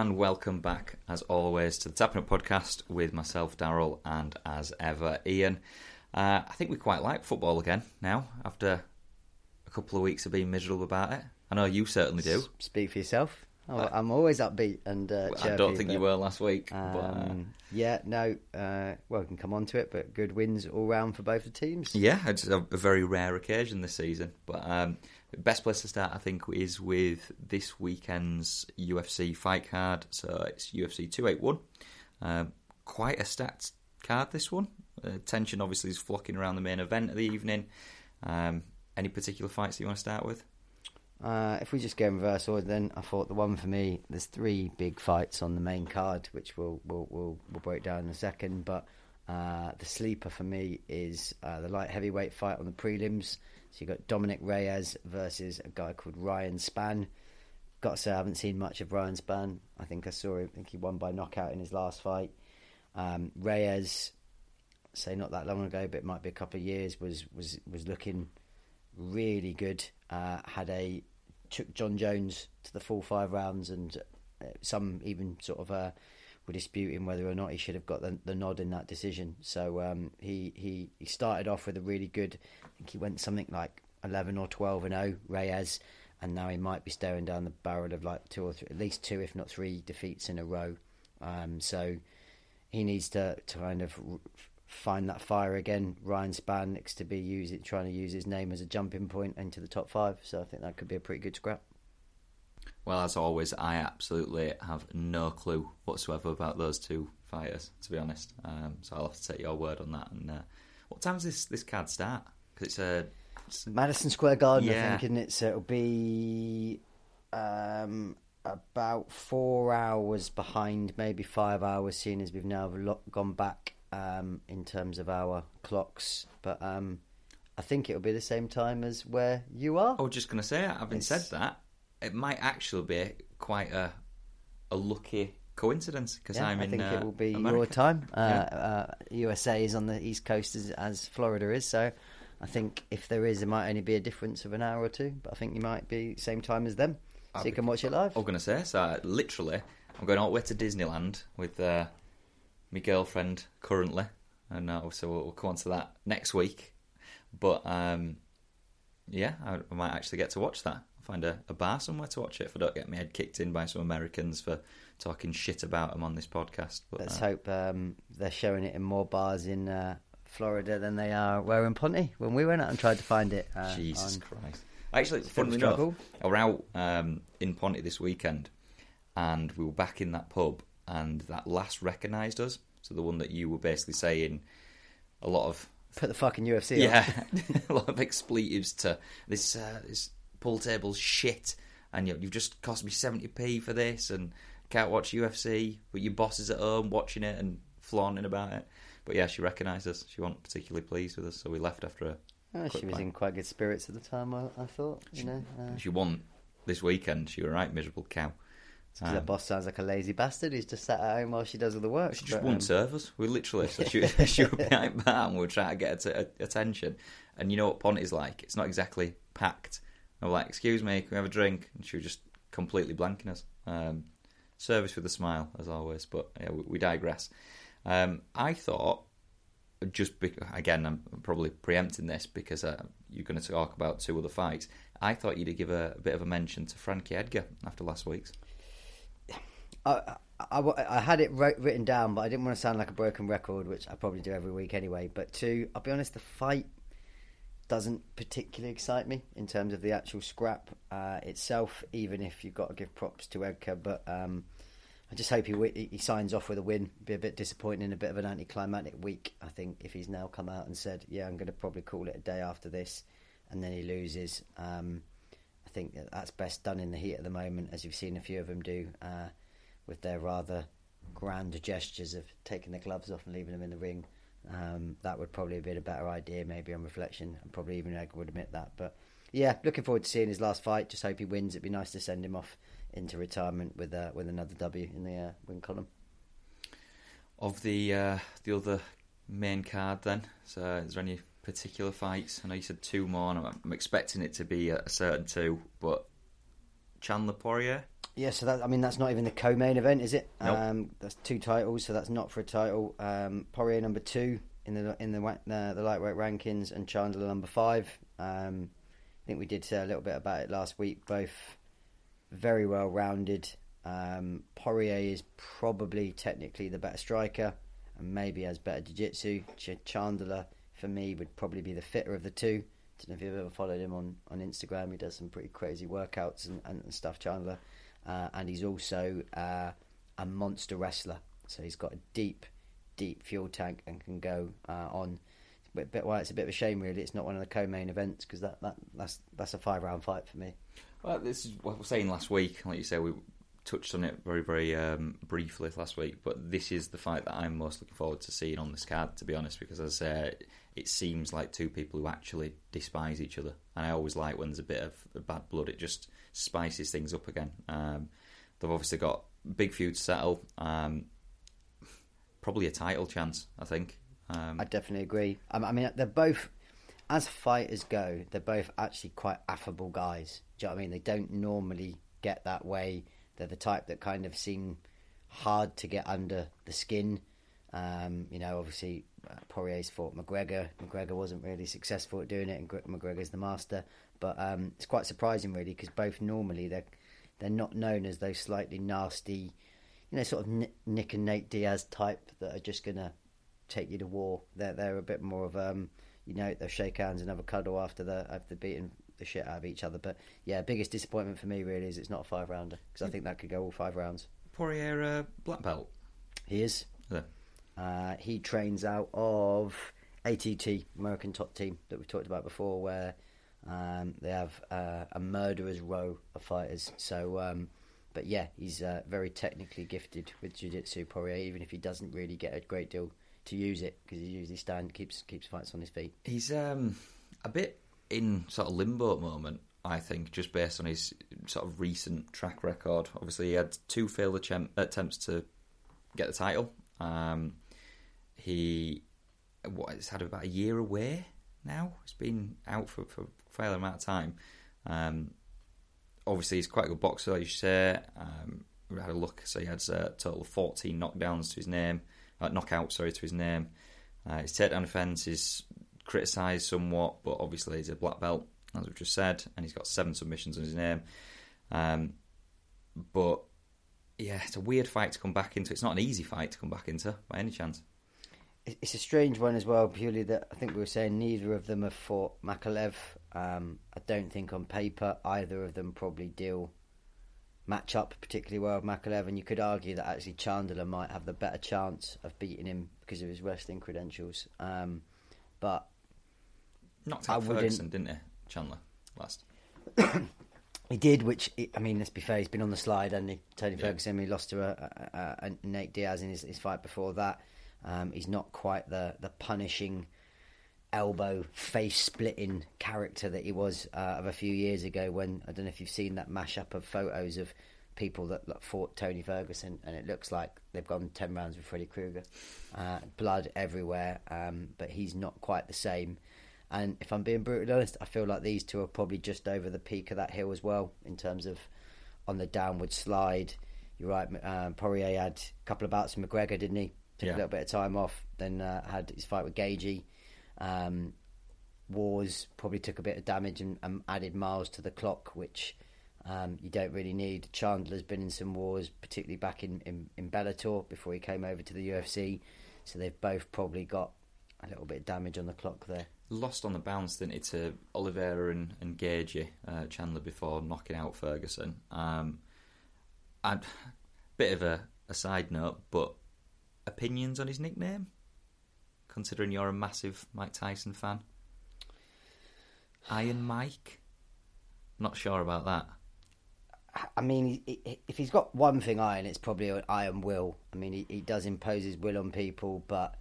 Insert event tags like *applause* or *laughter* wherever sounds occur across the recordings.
and welcome back, as always, to the Tapping Up podcast with myself, Daryl, and as ever, Ian. Uh, I think we quite like football again now, after a couple of weeks of being miserable about it. I know you certainly do. Speak for yourself. Oh, I'm always upbeat and uh, I don't think but, you were last week. Um, but, uh, yeah, no. Uh, well, we can come on to it, but good wins all round for both the teams. Yeah, it's a, a very rare occasion this season. But um, best place to start, I think, is with this weekend's UFC fight card. So it's UFC 281. Um, quite a stats card, this one. Uh, tension obviously is flocking around the main event of the evening. Um, any particular fights that you want to start with? Uh, if we just go in reverse order, then I thought the one for me. There's three big fights on the main card, which we'll we'll we'll, we'll break down in a second. But uh, the sleeper for me is uh, the light heavyweight fight on the prelims. So you've got Dominic Reyes versus a guy called Ryan Spann. Got to say, I haven't seen much of Ryan Spann. I think I saw him. I think he won by knockout in his last fight. Um, Reyes, say not that long ago, but it might be a couple of years, was was was looking really good. Uh, had a took Jon Jones to the full five rounds, and uh, some even sort of uh, were disputing whether or not he should have got the, the nod in that decision. So um, he, he he started off with a really good. Think he went something like eleven or twelve and zero Reyes, and now he might be staring down the barrel of like two or three, at least two, if not three defeats in a row. Um, so he needs to, to kind of find that fire again. Ryan next to be using, trying to use his name as a jumping point into the top five. So I think that could be a pretty good scrap. Well, as always, I absolutely have no clue whatsoever about those two fighters, to be honest. Um, so I'll have to take your word on that. And uh, what time does this this card start? Because it's a it's, Madison Square Garden, Yeah. I think, isn't it? So it'll be um, about four hours behind, maybe five hours, seeing as we've now gone back um, in terms of our clocks. But um, I think it'll be the same time as where you are. I was just going to say, having It's- said that, it might actually be quite a a lucky coincidence because Yeah, I'm I think uh, it will be your time. Uh, Yeah. uh, USA is on the east coast as, as Florida is, so I think if there is, it might only be a difference of an hour or two. But I think you might be same time as them, so I'll you can watch it live. I was going to say, so I, literally, I'm going all the way to Disneyland with uh, my girlfriend currently, and uh, so we'll, we'll come on to that next week. But um, yeah, I, I might actually get to watch that. I'll find a, a bar somewhere to watch it if I don't get my head kicked in by some Americans for talking shit about them on this podcast. But, Let's uh, hope um, they're showing it in more bars in uh, Florida than they are where in Ponty when we went out and tried to find it. Uh, Jesus Christ. Actually, funnily a enough, struggle. I was out um, in Ponty this weekend and we were back in that pub and that last recognised us. So the one that you were basically saying a lot of Put the fucking UFC yeah, *laughs* a lot of expletives to this uh, this pool table's shit, and you, you've just cost me seventy p for this, and can't watch UFC, but your boss is at home watching it and flaunting about it. But yeah, she recognised us. She wasn't particularly pleased with us, so we left after a. Oh, she was pint. in quite good spirits at the time. I, I thought, you know, uh, She won this weekend. She was a right miserable cow. Um, boss sounds like a lazy bastard who's just sat at home while she does all the work. She just but, wouldn't um, serve us. We literally, so she, *laughs* she was behind bar and we were trying to get her to, attention. And you know what Ponty's like? It's not exactly packed. And we're like, excuse me, can we have a drink? And she was just completely blanking us. Um, service with a smile, as always. But yeah, we, we digress. Um, I thought, just be, again, I'm probably preempting this because uh, you're going to talk about two other fights. I thought you'd give a, a bit of a mention to Frankie Edgar after last week's. I, I, I- had it wrote, written down, but I didn't want to sound like a broken record, which I probably do every week anyway. But two, I'll be honest, the fight doesn't particularly excite me in terms of the actual scrap uh, itself. Even if you've got to give props to Edgar, but um, I just hope he wi- he signs off with a win. Be a bit disappointing, a bit of an anticlimactic week. I think if he's now come out and said, "Yeah, I'm going to probably call it a day after this," and then he loses. Um, I think that that's best done in the heat at the moment, as you've seen a few of them do. Uh, with their rather grand gestures of taking the gloves off and leaving them in the ring. Um, that would probably have been a better idea, maybe on reflection, and probably even Edgar would admit that. But yeah, looking forward to seeing his last fight. Just hope he wins. It'd be nice to send him off into retirement with uh, with another W in the uh, win column. Of the uh, the other main card, then, so is there any particular fights? I know you said two more, and I'm, I'm expecting it to be a, certain two, but Chandler Poirier. Yeah, so that I mean that's not even the co-main event, is it? Nope. Um, that's two titles, so that's not for a title. Um, Poirier number two in the in the uh, the lightweight rankings, and Chandler number five. Um, I think we did say a little bit about it last week. Both very well rounded. Um, Poirier is probably technically the better striker, and maybe has better jiu-jitsu. Ch- Chandler, for me, would probably be the fitter of the two. I Don't know if you've ever followed him on, on Instagram. He does some pretty crazy workouts and, and, stuff, Chandler. Uh, and he's also uh, a monster wrestler. So he's got a deep, deep fuel tank and can go uh, on. But, but well, it's a bit of a shame, really. It's not one of the co-main events because that, that that's that's a five round fight for me. Well, this is what I was saying last week. Like you say, we touched on it very, very um, briefly last week. But this is the fight that I'm most looking forward to seeing on this card, to be honest, because as I say, it seems like two people who actually despise each other. And I always like when there's a bit of bad blood; it just spices things up again. Um, they've obviously got big feud to settle. Um, probably a title chance, I think. Um, I definitely agree. I mean, they're both, as fighters go, they're both actually quite affable guys. Know what I mean? They don't normally get that way. They're the type that kind of seem hard to get under the skin. Um, you know, obviously, uh, Poirier's fought McGregor. McGregor wasn't really successful at doing it, and McGregor's the master. But um, it's quite surprising, really, because both normally they're they're not known as those slightly nasty, you know, sort of Nick and Nate Diaz type that are just gonna take you to war. They're they're a bit more of um, you know, they'll shake hands and have a cuddle after the after beating the shit out of each other. But yeah, biggest disappointment for me really is it's not a five rounder because I think that could go all five rounds. Poirier, uh, black belt. He is. Yeah. Uh, he trains out of ATT, American Top Team, that we've talked about before, where um, they have uh, a murderer's row of fighters. So, um, but yeah, he's uh, very technically gifted with jiu-jitsu, Poirier, even if he doesn't really get a great deal to use it because he usually stand keeps keeps fights on his feet. He's um, a bit in sort of limbo at the moment, I think, just based on his sort of recent track record. Obviously, he had two failed attempt, attempts to get the title. Um, he what he's had about a year away now. He's been out for, for a fair amount of time. Um, obviously, he's quite a good boxer, like you say. Um, we had a look, so he had a total of 14 knockdowns to his name, uh, knockouts, sorry, to his name. Uh, his takedown defence is criticised somewhat, but obviously he's a black belt, as we've just said, and he's got seven submissions on his name. Um, but yeah, it's a weird fight to come back into. It's not an easy fight to come back into by any chance. It's a strange one as well, purely that I think we were saying neither of them have fought Makhachev. Um, I don't think on paper either of them probably deal match up particularly well with Makhachev, and you could argue that actually Chandler might have the better chance of beating him because of his wrestling credentials. Um, but Knocked I out wouldn't- Ferguson, didn't he, Chandler, last? *coughs* He did, which I mean, let's be fair, he's been on the slide, and he Tony Yeah. Ferguson. He lost to a, a, a Nate Diaz in his, his fight before that. Um, he's not quite the the punishing elbow face splitting character that he was uh, of a few years ago. When I don't know if you've seen that mashup of photos of people that, that fought Tony Ferguson, and it looks like they've gone ten rounds with Freddy Krueger, uh, blood everywhere. Um, but he's not quite the same. And if I'm being brutally honest, I feel like these two are probably just over the peak of that hill as well in terms of on the downward slide. You're right. Um, Poirier had a couple of bouts with McGregor, didn't he? Took Yeah. a little bit of time off. Then uh, had his fight with Gaethje. Um, Wars probably took a bit of damage and, and added miles to the clock, which um, you don't really need. Chandler's been in some wars, particularly back in, in, in Bellator before he came over to the UFC. So they've both probably got a little bit of damage on the clock there. Lost on the bounce, didn't he, to Oliveira and, and Gaethje, uh, Chandler before knocking out Ferguson. Um, and bit of a, a side note, but opinions on his nickname? Considering you're a massive Mike Tyson fan. Iron Mike? Not sure about that. I mean, if he's got one thing iron, it's probably an iron will. I mean, he, he does impose his will on people, but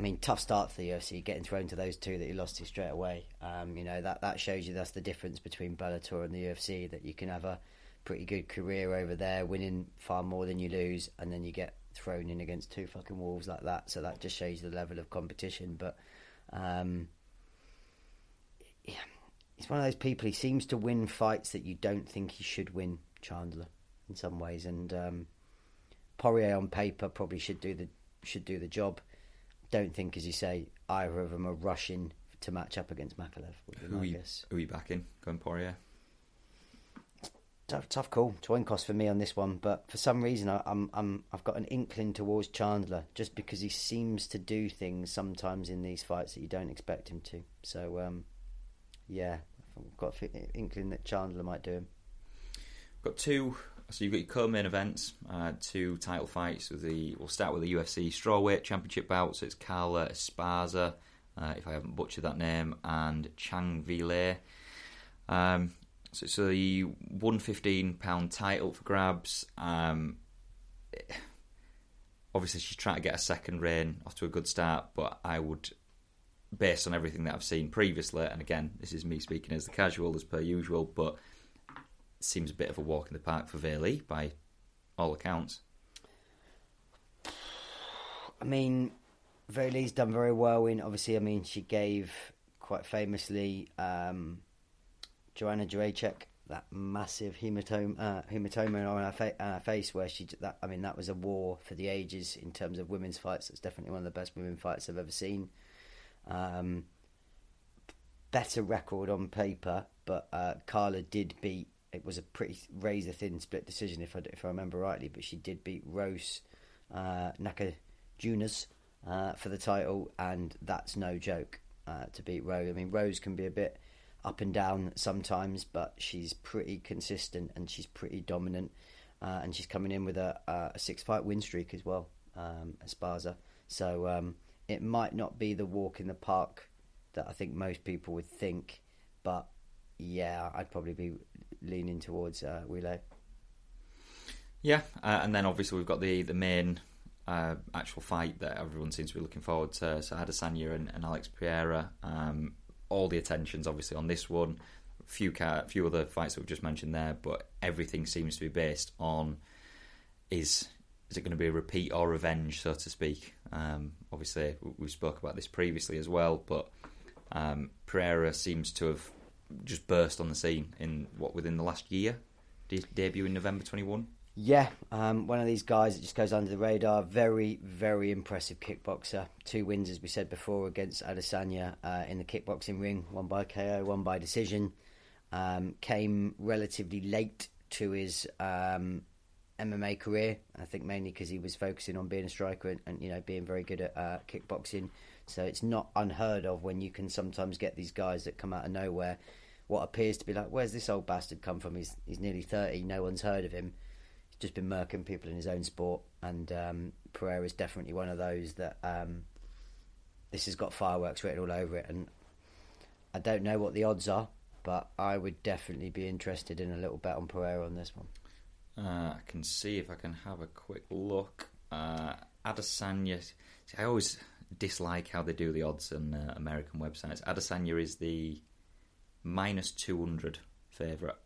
I mean, tough start for the UFC, getting thrown to those two that he lost to straight away. Um, you know that that shows you that's the difference between Bellator and the UFC. That you can have a pretty good career over there, winning far more than you lose, and then you get thrown in against two fucking wolves like that. So that just shows you the level of competition. But um, yeah, he's one of those people. He seems to win fights that you don't think he should win. Chandler in some ways, and um, Poirier on paper probably should do the should do the job. Don't think, as you say, either of them are rushing to match up against be Who are you, who are you backing? Going Poirier? Tough, tough call. Coin cost for me on this one, but for some reason I, I'm I'm I've got an inkling towards Chandler just because he seems to do things sometimes in these fights that you don't expect him to. So um, yeah, I've got an inkling that Chandler might do him. Got two. So you've got your co-main events, uh, two title fights. With the we'll start with the UFC strawweight championship bout. So it's Carla Esparza, uh, if I haven't butchered that name, and Zhang Weili. Um, so it's the one fifteen pound title for grabs. Um, obviously, she's trying to get a second reign off to a good start, but I would, based on everything that I've seen previously, and again, this is me speaking as the casual as per usual, but seems a bit of a walk in the park for Weili by all accounts. I mean, Weili's done very well in. Obviously, I mean, she gave quite famously um, Joanna Jedrzejczyk that massive hematoma, uh, hematoma on her, fa- on her face, where she that. I mean, that was a war for the ages in terms of women's fights. It's definitely one of the best women fights I've ever seen. Um, better record on paper, but uh, Carla did beat. It was a pretty razor thin split decision, if I if I remember rightly. But she did beat Rose uh, Namajunas uh, for the title, and that's no joke uh, to beat Rose. I mean, Rose can be a bit up and down sometimes, but she's pretty consistent and she's pretty dominant. Uh, and she's coming in with a, a six fight win streak as well, um, Esparza. So um, it might not be the walk in the park that I think most people would think, but yeah, I'd probably be leaning towards uh. Yeah, uh, and then obviously we've got the the main uh, actual fight that everyone seems to be looking forward to. So Adesanya and, and Alex Pereira. Um, all the attention's obviously on this one. Few car, few other fights that we've just mentioned there, but everything seems to be based on is is it going to be a repeat or revenge, so to speak? Um, obviously, we spoke about this previously as well, but um, Pereira seems to have just burst on the scene in what within the last year. De- debut in November twenty one. Yeah, um, one of these guys that just goes under the radar. Very, very impressive kickboxer. Two wins, as we said before, against Adesanya uh, in the kickboxing ring. One by KO, one by decision. Um, came relatively late to his um, MMA career. I think mainly because he was focusing on being a striker and, and you know being very good at uh, kickboxing. So it's not unheard of when you can sometimes get these guys that come out of nowhere. What appears to be like, where's this old bastard come from? He's he's nearly thirty. No one's heard of him He's just been murking people in his own sport, and um, Pereira is definitely one of those that um, this has got fireworks written all over it. And I don't know what the odds are, but I would definitely be interested in a little bet on Pereira on this one. Uh, I can see if I can have a quick look. Uh, Adesanya. See, I always dislike how they do the odds on uh, American websites. Adesanya is the minus two hundred favourite.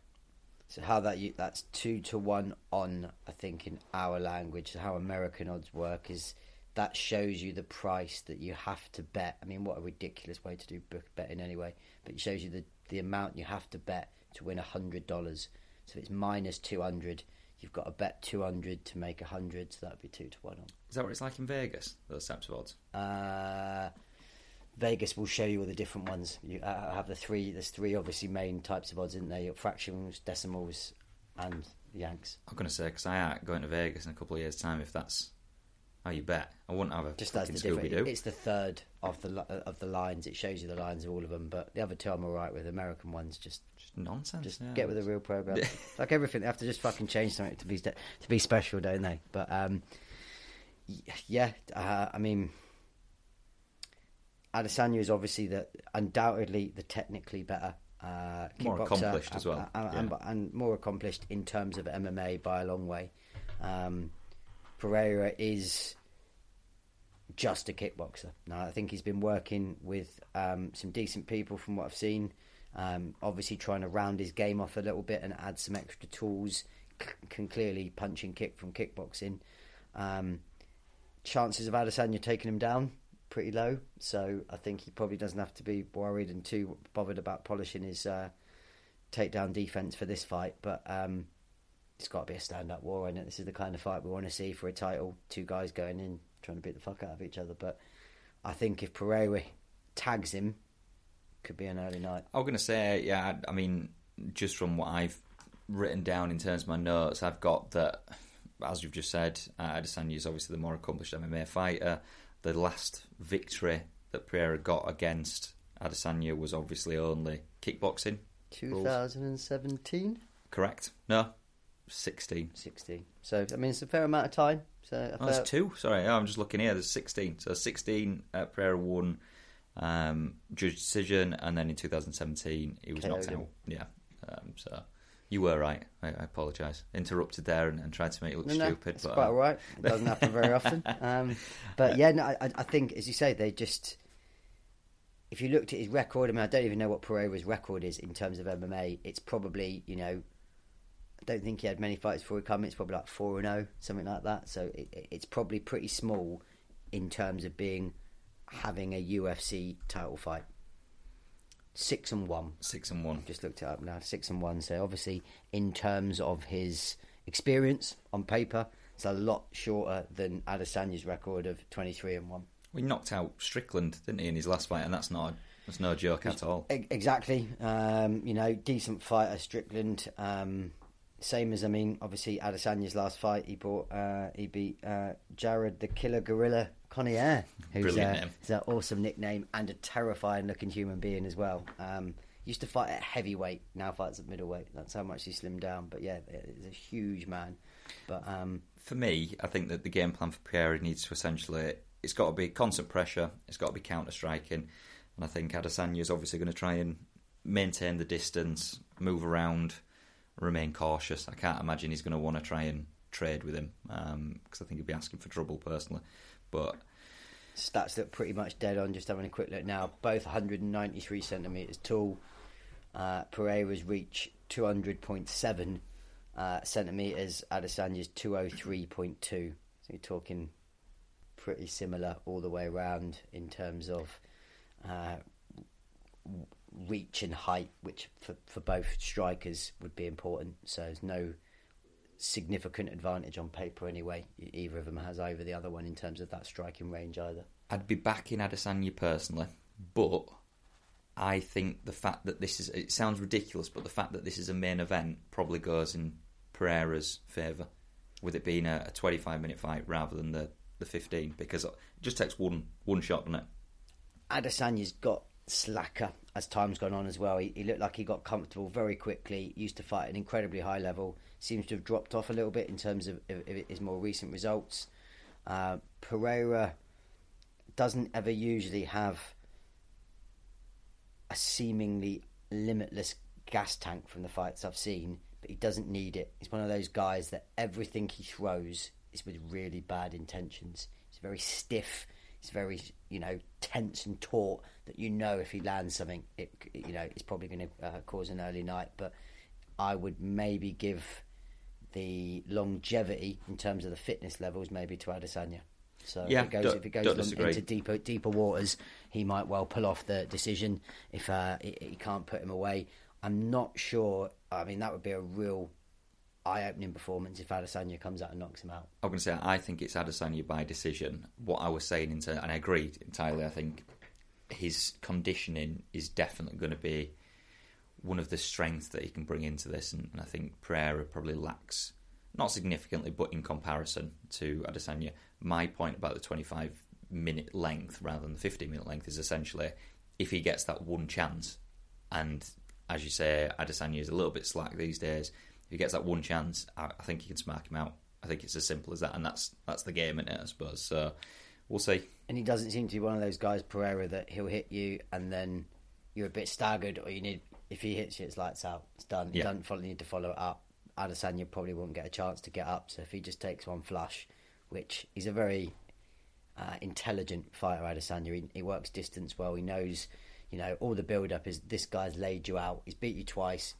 So how that you, that's two to one on I think in our language. So how American odds work is that shows you the price that you have to bet. I mean, what a ridiculous way to do book betting anyway. But it shows you the the amount you have to bet to win hundred dollars. So if it's minus two hundred. You've got to bet two hundred to make hundred. So that'd be two to one on. Is that what it's like in Vegas? Those types of odds. Uh, Vegas will show you all the different ones. You uh, have the three. There's three obviously main types of odds, isn't there? Your fractions, decimals, and Yanks. I'm going to say because I ain't going to Vegas in a couple of years' time. If that's how you bet, I wouldn't have a Just as fucking the Scooby different. Doo. It's the third of the of the lines. It shows you the lines of all of them, but the other two I'm all right with. American ones just Just nonsense. just yeah. get with a real program. *laughs* like everything, they have to just fucking change something to be to be special, don't they? But um, yeah, uh, I mean, Adesanya is obviously the undoubtedly the technically better. Uh, More kickboxer, accomplished as well, and, and, and more accomplished in terms of MMA by a long way. Um, Pereira is just a kickboxer. Now, I think he's been working with um, some decent people from what I've seen. Um, obviously, trying to round his game off a little bit and add some extra tools. C- can clearly punch and kick from kickboxing. Um, chances of Adesanya taking him down pretty low, so I think he probably doesn't have to be worried and too bothered about polishing his uh, takedown defense for this fight. But um, it's got to be a stand-up war, and this is the kind of fight we want to see for a title. Two guys going in trying to beat the fuck out of each other. But I think if Pereira tags him, could be an early night. I was going to say, yeah, I mean, just from what I've written down in terms of my notes, I've got that, as you've just said, uh, Adesanya is obviously the more accomplished MMA fighter. The last victory that Pereira got against Adesanya was obviously only kickboxing. 2017? Correct. No, 16. 16. So, I mean, it's a fair amount of time. So Oh, there's two. Sorry, oh, I'm just looking here. There's 16. So 16, uh, Pereira won um, judge decision, and then in 2017 he was KO'd knocked him. out. Yeah. Um, so you were right. I, I apologise. Interrupted there and, and tried to make it look No, no, stupid. it's but quite uh, all right. It doesn't happen very often. *laughs* Um, but yeah, no, I, I think, as you say, they just. If you looked at his record, I mean, I don't even know what Pereira's record is in terms of MMA. It's probably, you know, I don't think he had many fights before he came. It's probably like four and zero, something like that. So it- it's probably pretty small in terms of being having a UFC title fight. Six and one. six and one. Just looked it up now. Six and one. So obviously, in terms of his experience on paper, it's a lot shorter than Adesanya's record of twenty three and one. We knocked out Strickland, didn't he, in his last fight? And that's not that's no joke at all. Exactly. Um, you know, decent fighter, Strickland. Um, same as I mean, obviously Adesanya's last fight, he bought uh, he beat uh, Jared the Killer Gorilla Cannonier, who's Brilliant uh, an awesome nickname and a terrifying looking human being as well. Um, used to fight at heavyweight, now fights at middleweight. That's how much he slimmed down. But yeah, he's a huge man. But um, For me, I think that the game plan for Pereira needs to essentially it's got to be constant pressure, it's got to be counter striking, and I think Adesanya is obviously going to try and maintain the distance, move around, remain cautious. I can't imagine he's going to want to try and trade with him because I think he'd be asking for trouble personally. But stats look pretty much dead on. Just having a quick look now, both 193 centimeters tall. Uh, Pereira's reach 200.7 uh, centimeters. Adesanya's 203.2. So you're talking pretty similar all the way around in terms of uh, reach and height, which for, for both strikers would be important. So there's no significant advantage on paper anyway. Either of them has over the other one in terms of that striking range either. I'd be backing Adesanya personally, but I think the fact that this is it sounds ridiculous, but the fact that this is a main event probably goes in Pereira's favour, with it being a, a 25 minute fight rather than the, the 15, because it just takes one one shot, doesn't it? Adesanya's got slacker as time's gone on as well. He, he looked like he got comfortable very quickly. Used to fight at an incredibly high level. Seems to have dropped off a little bit in terms of, of, of his more recent results. Uh, Pereira doesn't ever usually have a seemingly limitless gas tank from the fights I've seen, but he doesn't need it. He's one of those guys that everything he throws is with really bad intentions. He's very stiff. He's very, you know, tense and taut. That you know, if he lands something, it, you know, it's probably going to uh, cause an early night. But I would maybe give the longevity in terms of the fitness levels maybe to Adesanya. So Yeah, if it goes, if it goes don't long- disagree. into deeper deeper waters, he might well pull off the decision if uh, he, he can't put him away. I'm not sure. I mean, that would be a real eye-opening performance if Adesanya comes out and knocks him out. I'm going to say I think it's Adesanya by decision. What I was saying, into, and I agree entirely. I think his conditioning is definitely going to be one of the strengths that he can bring into this, and, and I think Pereira probably lacks, not significantly, but in comparison to Adesanya. My point about the 25 minute length rather than the 50 minute length is essentially if he gets that one chance, and as you say, Adesanya is a little bit slack these days. If he gets that one chance, I, I think he can smack him out. I think it's as simple as that, and that's that's the game in it, I suppose. So we'll see. And he doesn't seem to be one of those guys, Pereira, that he'll hit you and then you're a bit staggered, or you need if he hits you, it's lights out, it's done. You Yeah. don't follow, need to follow it up. Adesanya probably won't get a chance to get up, so if he just takes one flush, which he's a very uh, intelligent fighter, Adesanya. He, he works distance well. He knows, you know, all the build up is this guy's laid you out. He's beat you twice,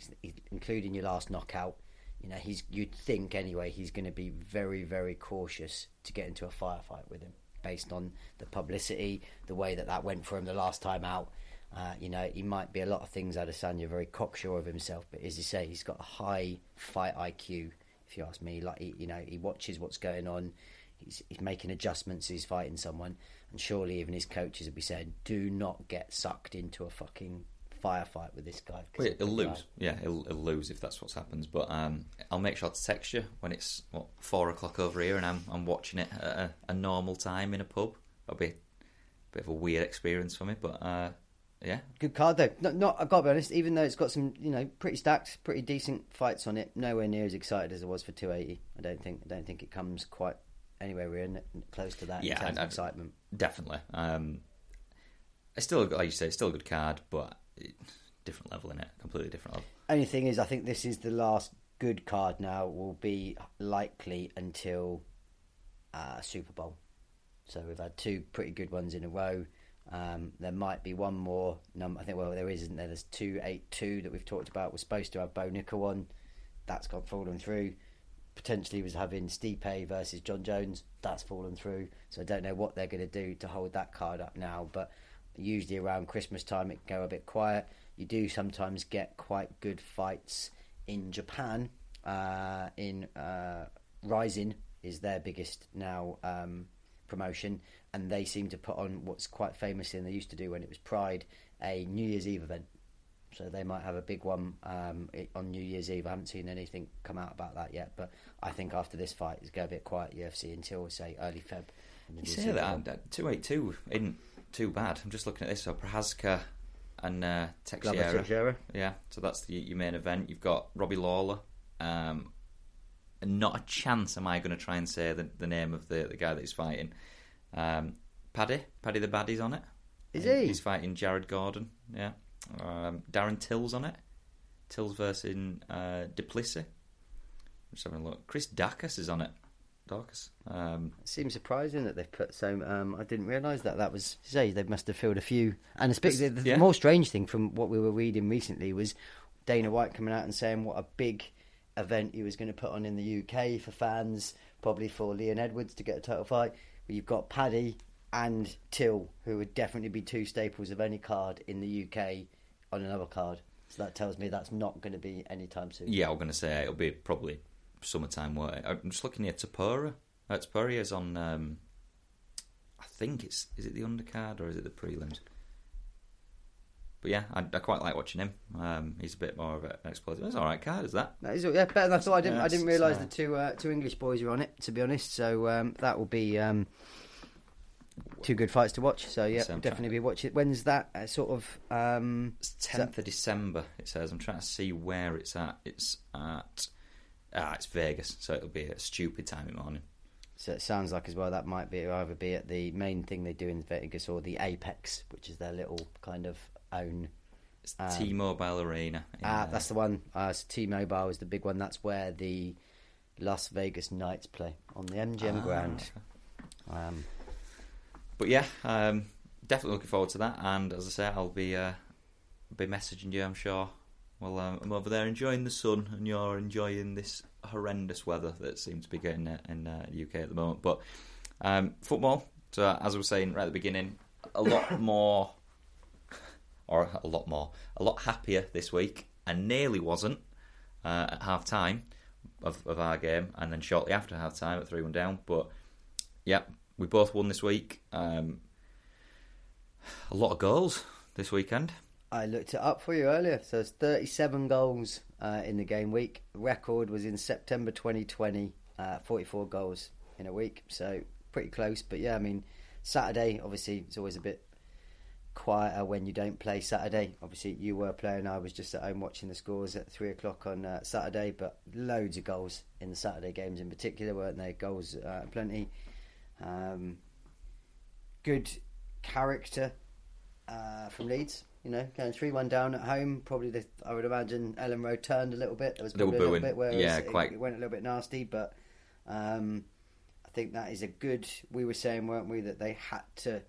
including your last knockout. You know, he's you'd think anyway he's going to be very very cautious to get into a firefight with him, based on the publicity, the way that that went for him the last time out. Uh, you know, he might be a lot of things. Adesanya very cocksure of himself, but as you say, he's got a high fight IQ. If you ask me, like he, you know, he watches what's going on. He's, he's making adjustments. He's fighting someone, and surely even his coaches would be saying, "Do not get sucked into a fucking firefight with this guy." Well, he'll he'll put you lose. out." Yeah, he'll, he'll lose if that's what happens. But um, I'll make sure to text you when it's what four o'clock over here, and I'm I'm watching it at a, a normal time in a pub. That'll be a bit of a weird experience for me, but uh, yeah, Good card though. Not, not I got to be honest. Even though it's got some, you know, pretty stacked, pretty decent fights on it, nowhere near as excited as I was for 280. I don't think. I don't think it comes quite anywhere near n- close to that Yeah, in terms I- of excitement. definitely. Um, it's still like you say, it's still a good card, but it, different level in it, completely different level. Only thing is, I think this is the last good card. Now will be likely until uh, Super Bowl. So we've had two pretty good ones in a row. Um, there might be one more number. I think well there isn't there. There's two eight two that we've talked about. We're supposed to have Bo Nickal on. That's got fallen through. Potentially was having Stipe versus Jon Jones. That's fallen through. So I don't know what they're going to do to hold that card up now. But usually around Christmas time it can go a bit quiet. You do sometimes get quite good fights in Japan. Uh, in uh, Rizin is their biggest now um, promotion, and they seem to put on what's quite famous and they used to do when it was Pride, a New Year's Eve event. So they might have a big one um, on New Year's Eve. I haven't seen anything come out about that yet, but I think after this fight, it's going to be a quiet UFC until say early Feb. You say that two eight two isn't too bad. I'm just looking at this. So Prochazka and uh, Teixeira. Teixeira. Yeah, so that's the, your main event. You've got Robbie Lawler. Um, not a chance am I going to try and say the, the name of the, the guy that he's fighting. Um, Paddy, Paddy the Baddie's on it. Is he? He's fighting Jared Gordon. Yeah. Um, Darren Till's on it. Till's versus uh, Du Plessis. Just having a look. Chris Daukaus is on it. Daukaus. Um, It seems surprising that they've put so. Um, I didn't realise that. That was say they must have filled a few. And especially the, the Yeah. more strange thing from what we were reading recently was Dana White coming out and saying what a big event he was going to put on in the UK for fans, probably for Leon Edwards to get a title fight. But you've got Paddy and Till, who would definitely be two staples of any card in the UK on another card. So that tells me that's not going to be anytime soon. yeah, I'm going to say it'll be probably summertime work. I'm just looking at Topuria. Uh, Topuria is on. Um, I think it's is it the undercard or is it the prelims? But yeah, I, I quite like watching him. Um, he's a bit more of an explosive. It's all right card, is that? That is, yeah, better than I thought. I didn't. Yeah, I didn't realise the two uh, two English boys are on it. To be honest, so um, that will be um, two good fights to watch. So yeah, definitely be watch it. When's that? Uh, sort of. Um, It's tenth of December. It says. I'm trying to see where it's at. It's at. Ah, it's Vegas, so it'll be a stupid time in the morning. so it sounds like as well that might be either be at the main thing they do in Vegas or the Apex, which is their little kind of own. It's Um, T-Mobile Arena. Ah, uh, that's the one. Uh, so T-Mobile is the big one. That's where the Las Vegas Knights play on the MGM Ah, ground. okay. Um, But yeah, um, definitely looking forward to that. And as I say, I'll be uh, be messaging you. I'm sure. Well, um, I'm over there enjoying the sun, and you're enjoying this horrendous weather that seems to be getting uh, in uh, the UK at the moment. But um, football. So uh, as I was saying right at the beginning, a lot *coughs* more, or a lot more, a lot happier this week, and nearly wasn't uh, at half time of, of our game, and then shortly after half time at three one down. But yeah, we both won this week. Um, a lot of goals this weekend. I looked it up for you earlier. So it's 37 goals uh, in the game week. Record was in September 2020, uh, 44 goals in a week. So pretty close. But yeah, I mean, Saturday, obviously, it's always a bit quieter when you don't play Saturday. Obviously, you were playing. I was just at home watching the scores at three o'clock on uh, Saturday. But loads of goals in the Saturday games in particular, weren't there? Goals uh, plenty. Um, good character uh, from Leeds. You know, going three one down at home. Probably, the, I would imagine Elland Road turned a little bit. There was Little a little bit where it Yeah, was- quite. It, went a little bit nasty, but um, I think that is a good. We were saying, weren't we, that they had to.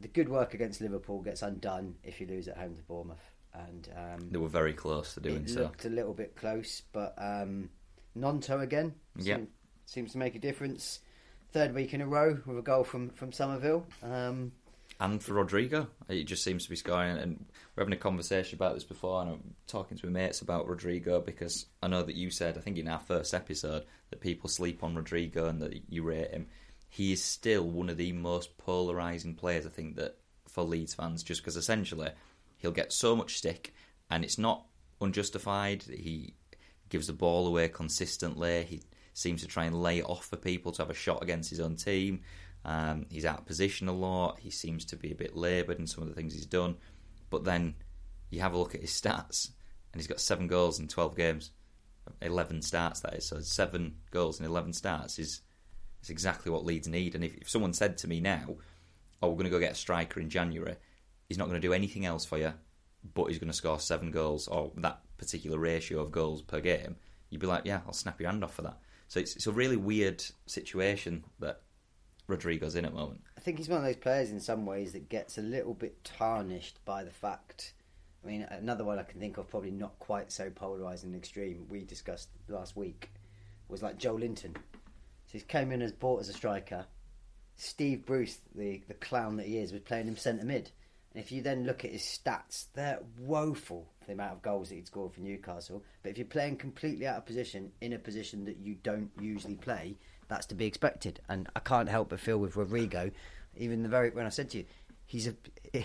The good work against Liverpool gets undone if you lose at home to Bournemouth, and um, They were very close to doing it so. looked a little bit close, but um, Gnonto again Yeah. seems to make a difference. Third week in a row with a goal from from Summerville. Um, and for Rodrigo, it just seems to be scoring. And we're having a conversation about this before, and I'm talking to my mates about Rodrigo because I know that you said, I think in our first episode, that people sleep on Rodrigo and that you rate him. He is still one of the most polarising players, I think, that for Leeds fans, just because essentially he'll get so much stick, and it's not unjustified. He gives the ball away consistently. He seems to try and lay it off for people to have a shot against his own team. Um, he's out of position a lot. He seems to be a bit laboured in some of the things he's done. But then you have a look at his stats, and he's got seven goals in 12 games. 11 starts, that is. So seven goals in 11 starts is, is exactly what Leeds need. And if, if someone said to me now, oh, we're going to go get a striker in January, he's not going to do anything else for you, but he's going to score seven goals or that particular ratio of goals per game, you'd be like, yeah, I'll snap your hand off for that. So it's, it's a really weird situation that Rodrigo's in at the moment. I think he's one of those players in some ways that gets a little bit tarnished by the fact. I mean, another one I can think of, probably not quite so polarising and extreme, we discussed last week, was like Joelinton. So he came in as bought as a striker. Steve Bruce, the, the clown that he is, was playing him centre mid. And if you then look at his stats, they're woeful the amount of goals that he'd scored for Newcastle. But if you're playing completely out of position in a position that you don't usually play, that's to be expected. And I can't help but feel with Rodrigo, even the very when I said to you, he's a *laughs*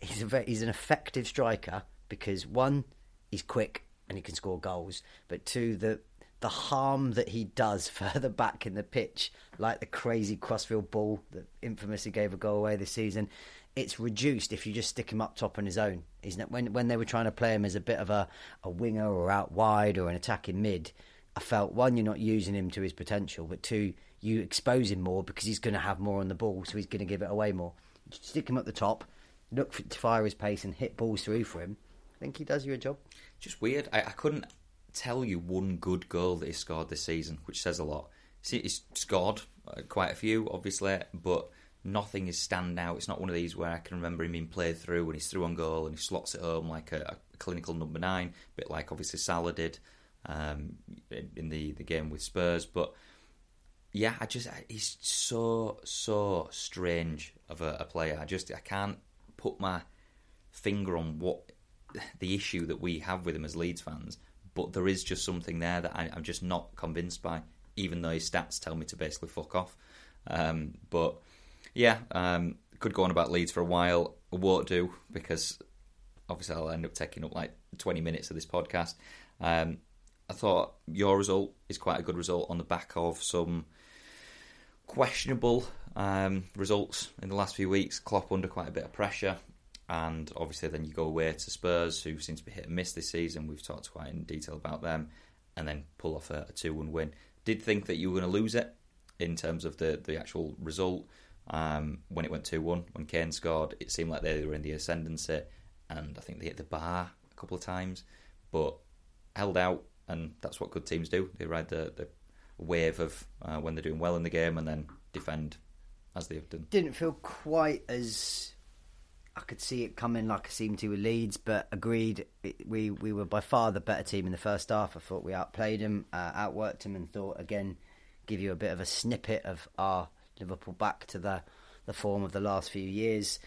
he's a very, he's an effective striker because one, he's quick and he can score goals, but two, the the harm that he does *laughs* further back in the pitch, like the crazy crossfield ball that infamously gave a goal away this season, it's reduced if you just stick him up top on his own. It when when they were trying to play him as a bit of a, a winger or out wide or an attacking mid, I felt one, you're not using him to his potential, but two, you expose him more because he's going to have more on the ball, so he's going to give it away more. Stick him at the top, look for, to fire his pace and hit balls through for him. I think he does you a job. Just weird. I, I couldn't tell you one good goal that he scored this season, which says a lot. See, he's scored uh, quite a few, obviously, but nothing is stand out. It's not one of these where I can remember him being played through when he's through on goal and he slots it home like a, a clinical number nine, a bit like obviously Salah did um, in the, the game with Spurs. But yeah, I just he's so so strange of a, a player. I just I can't put my finger on what the issue that we have with him as Leeds fans. But there is just something there that I, am just not convinced by, even though his stats tell me to basically fuck off. Um, but yeah, um, could go on about Leeds for a while. I won't do because obviously I'll end up taking up like 20 minutes of this podcast. Um, I thought your result is quite a good result on the back of some questionable um, results in the last few weeks. Klopp under quite a bit of pressure, and obviously then you go away to Spurs, who seem to be hit and miss this season. We've talked quite in detail about them, and then pull off a, a two-one win. Did think that you were going to lose it in terms of the the actual result. Um, when it went 2 1, when Kane scored, it seemed like they were in the ascendancy, and I think they hit the bar a couple of times, but held out, and that's what good teams do. They ride the, the wave of uh, when they're doing well in the game and then defend as they've done. Didn't feel quite as. I could see it coming like I seemed to with Leeds, but agreed. We we were by far the better team in the first half. I thought we outplayed them, uh, outworked them, and thought again give you a bit of a snippet of our Liverpool back to the the form of the last few years.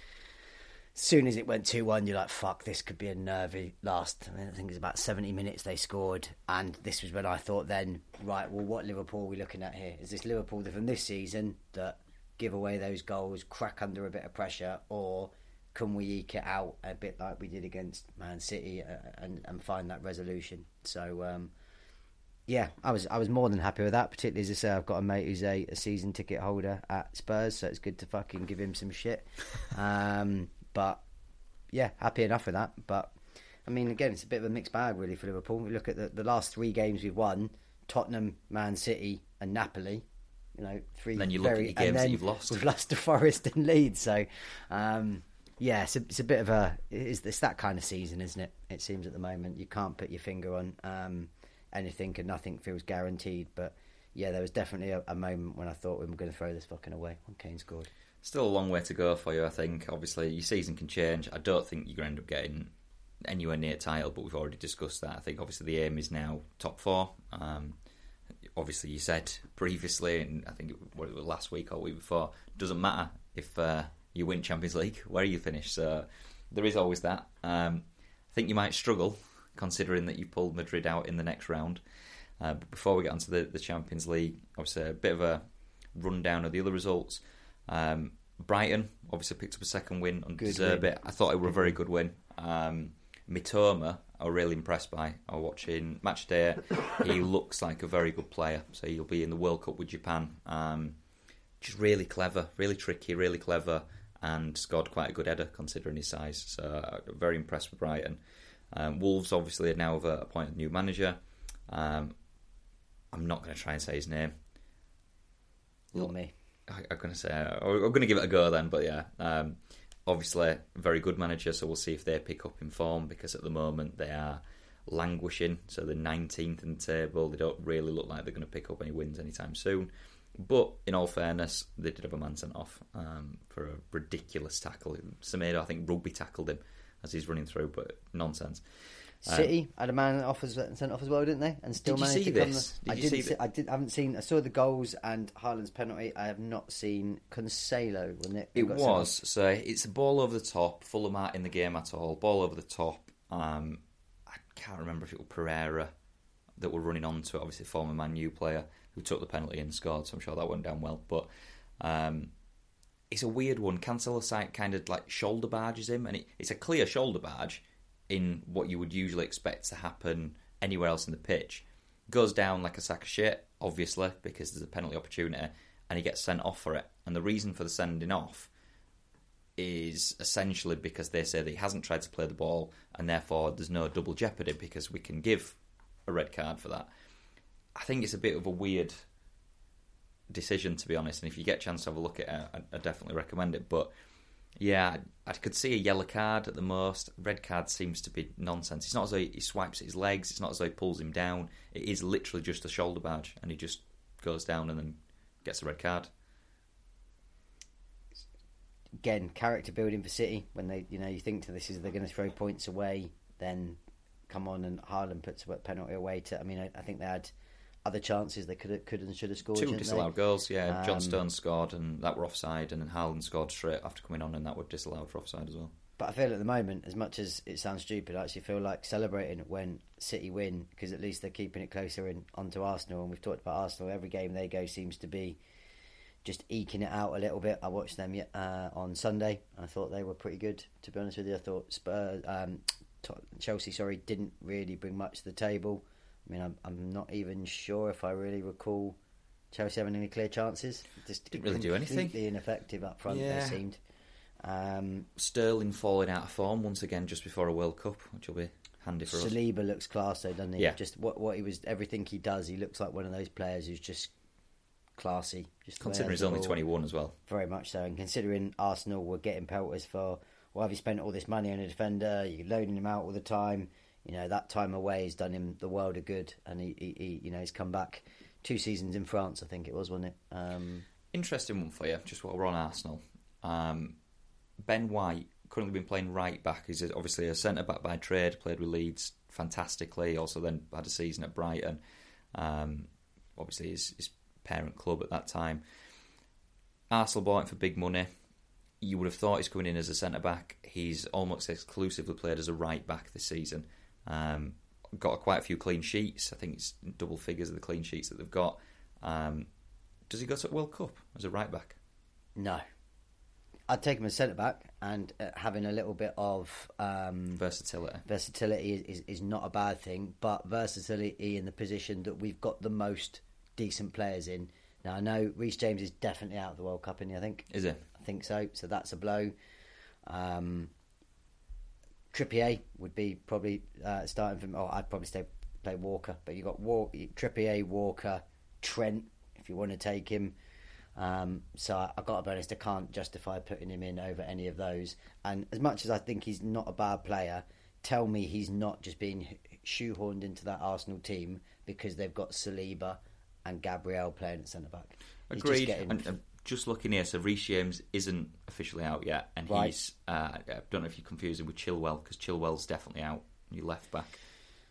As soon as it went 2 1, you're like, fuck, this could be a nervy last. I, mean, I think it's about 70 minutes they scored. And this was when I thought, then, right, well, what Liverpool are we looking at here? Is this Liverpool from this season that give away those goals, crack under a bit of pressure, or can we eke it out a bit like we did against Man City uh, and, and find that resolution? So, um, yeah, I was I was more than happy with that. Particularly as I say, I've got a mate who's a, a season ticket holder at Spurs, so it's good to fucking give him some shit. *laughs* Um, but yeah, happy enough with that. But I mean, again, it's a bit of a mixed bag really for Liverpool. We look at the, the last three games we've won: Tottenham, Man City, and Napoli. You know, three. And then you look very, at your games that you've lost. We've lost to Forest and Leeds, so. Um, yeah, it's a, it's a bit of a it's, it's, that kind of season, isn't it? It seems at the moment you can't put your finger on. Um, anything and nothing feels guaranteed. But yeah, there was definitely a, a moment when I thought we were going to throw this fucking away when Kane scored. Still a long way to go for you, I think. Obviously, your season can change. I don't think you're going to end up getting anywhere near title, but we've already discussed that. I think obviously the aim is now top four. Um, obviously, you said previously, and I think it, was last week or week before, doesn't matter if uh, you win Champions League, *laughs* where you finish. So there is always that. Um, I think you might struggle considering that you pulled Madrid out in the next round. Uh, but before we get onto the, the Champions League, obviously a bit of a rundown of the other results. Um, Brighton obviously picked up a second win on Good it. I thought it were a very good win. Um, Mitoma, I was really impressed by. I was watching match day. *coughs* he looks like a very good player. So he'll be in the World Cup with Japan. Um, just really clever, really tricky, really clever, and scored quite a good header considering his size. So uh, very impressed with Brighton. Um, Wolves obviously have now have appointed a new manager. Um, I'm not going to try and say his name. Not me. I, am going to say I'm going to give it a go then, but yeah, um, obviously very good manager. So we'll see if they pick up in form because at the moment they are languishing. So they're 19th in the table. They don't really look like they're going to pick up any wins anytime soon. But in all fairness, they did have a man sent off um, for a ridiculous tackle. Semedo, I think, rugby tackled him as he's running through, but nonsense. City um, had a man off as, sent off as well, didn't they? And still did managed to come. This? Did I didn't. See, I did. I haven't seen. I saw the goals and Haaland's penalty. I have not seen Cancelo. Wasn't it? It was. So it's a ball over the top. Fulham aren't in the game at all. Ball over the top. Um, I can't remember if it was Pereira that were running onto it. Obviously, former Man U player who took the penalty and scored. So I'm sure that went down well. But um, it's a weird one. Cancelo kind of like shoulder barges him, and it, it's a clear shoulder barge in what you would usually expect to happen anywhere else in the pitch. Goes down like a sack of shit, obviously, because there's a penalty opportunity, and he gets sent off for it. And the reason for the sending off is essentially because they say that he hasn't tried to play the ball, and therefore there's no double jeopardy because we can give a red card for that. I think it's a bit of a weird decision, to be honest. And if you get a chance to have a look at it, I, I definitely recommend it. But yeah, I could see a yellow card at the most. Red card seems to be nonsense. It's not as though he swipes his legs. It's not as though he pulls him down. It is literally just a shoulder badge, and he just goes down and then gets a red card. Again, character building for City. When they, you know, you think to this is they're going to throw points away, then come on and Haaland puts a penalty away. To I mean, I, I think they had other chances they could have, could and should have scored. Two disallowed they? goals, yeah. Um, John Stones scored and that were offside, and then Haaland scored straight after coming on, and that were disallowed for offside as well. But I feel at the moment, as much as it sounds stupid, I actually feel like celebrating when City win because at least they're keeping it closer in onto Arsenal. And we've talked about Arsenal. Every game they go seems to be just eking it out a little bit. I watched them uh, on Sunday. I thought they were pretty good. To be honest with you, I thought Spurs, um, Chelsea, sorry, didn't really bring much to the table. I mean, I'm, I'm not even sure if I really recall Chelsea having any clear chances. Just didn't really do anything. Completely ineffective up front. Yeah. They seemed. Um, Sterling falling out of form once again just before a World Cup, which will be handy for Saliba us. Saliba looks class though, doesn't he? Yeah. Just what what he was, everything he does, he looks like one of those players who's just classy. Just considering he's only twenty one as well. Very much so, and considering Arsenal were getting pelters for, well, have you spent all this money on a defender? You're loading him out all the time you know that time away has done him the world of good, and he, he, he you know he's come back two seasons in France, I think it was, wasn't it? Um, Interesting one for you, just while we're on Arsenal. Um, ben White currently been playing right back. He's obviously a centre back by trade. Played with Leeds fantastically. Also then had a season at Brighton. Um, obviously his, his parent club at that time. Arsenal bought him for big money you would have thought he's coming in as a centre back. He's almost exclusively played as a right back this season. Um, got quite a few clean sheets. I think it's double figures of the clean sheets that they've got. Um, does he go to World Cup as a right back? No. I'd take him as centre back, and uh, having a little bit of um, versatility. Versatility is, is, is, not a bad thing, but versatility in the position that we've got the most decent players in. Now I know Reece James is definitely out of the World Cup, and I think is it? I think so. So that's a blow. Um, Trippier would be probably uh, starting from. Oh, I'd probably stay play Walker, but you got War- Trippier, Walker, Trent if you want to take him. Um, so I, have got to be honest, I can't justify putting him in over any of those. And as much as I think he's not a bad player, tell me he's not just being shoehorned into that Arsenal team because they've got Saliba and Gabriel playing at centre back. Agreed. Getting... And, and, just looking here, so Reece James isn't officially out yet, and right. he's uh, I don't know if you confuse him with Chilwell because Chilwell's definitely out. You left back.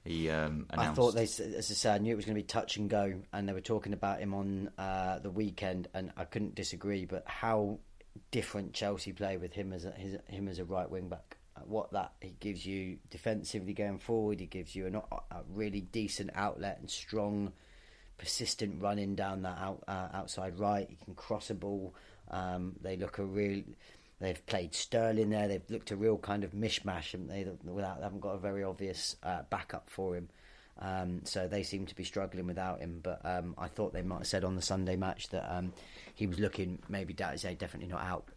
He um, announced. I thought they, as I said, I knew it was going to be touch and go, and they were talking about him on uh, the weekend, and I couldn't disagree. But how different Chelsea play with him as a, his, him as a right wing back. Uh, What that he gives you defensively going forward, he gives you an, a really decent outlet and strong, persistent running down that out, uh, outside right. He can cross a ball. Um, they look a real. They've played Sterling there. They've looked a real kind of mishmash, and they without they haven't got a very obvious uh, backup for him. Um, so they seem to be struggling without him. But um, I thought they might have said on the Sunday match that um, he was looking maybe doubt say definitely not out,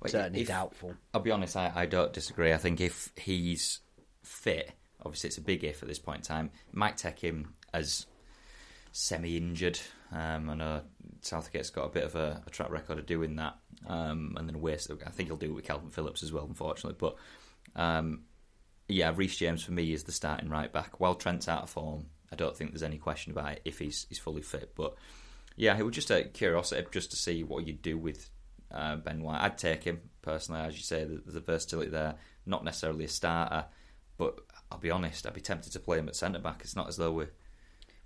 Well, certainly if- doubtful. I'll be honest, I, I don't disagree. I think if he's fit, obviously it's a big if at this point in time, might take him as semi injured. Um, I know Southgate's got a bit of a, a track record of doing that. Um, and then waste, I think he'll do it with Calvin Phillips as well, unfortunately. But um, yeah, Reece James for me is the starting right back. While Trent's out of form, I don't think there's any question about it if he's he's fully fit. But yeah, it was just a curiosity just to see what you'd do with uh, Ben White. I'd take him personally, as you say. There's the versatility there. Not necessarily a starter, but I'll be honest, I'd be tempted to play him at centre back. It's not as though we're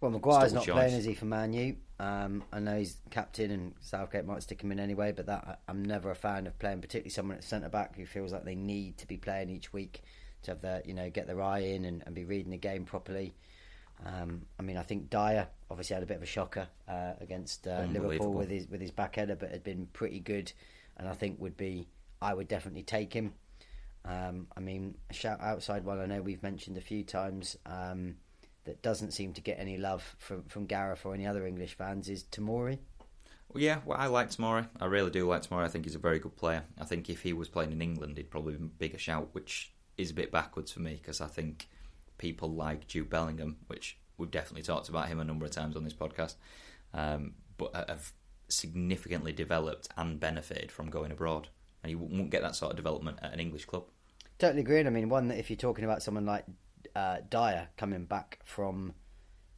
Well, Maguire's not playing, is he, for Man U? Um, I know he's captain, and Southgate might stick him in anyway. But that I'm never a fan of playing, particularly someone at centre back who feels like they need to be playing each week to have their, you know, get their eye in and, and be reading the game properly. Um, I mean, I think Dyer obviously had a bit of a shocker uh, against uh, Liverpool with his with his back header, but had been pretty good, and I think would be. I would definitely take him. Um, I mean, shout outside one I know we've mentioned a few times um, that doesn't seem to get any love from from Gareth or any other English fans is Tamori. Well, yeah, well, I like Tamori. I really do like Tamori. I think he's a very good player. I think if he was playing in England, he'd probably be a bigger shout, which is a bit backwards for me because I think people like Jude Bellingham, which we've definitely talked about him a number of times on this podcast, um, but have significantly developed and benefited from going abroad. And you won't get that sort of development at an English club. Totally agree. And I mean, one that if you're talking about someone like uh, Dyer coming back from,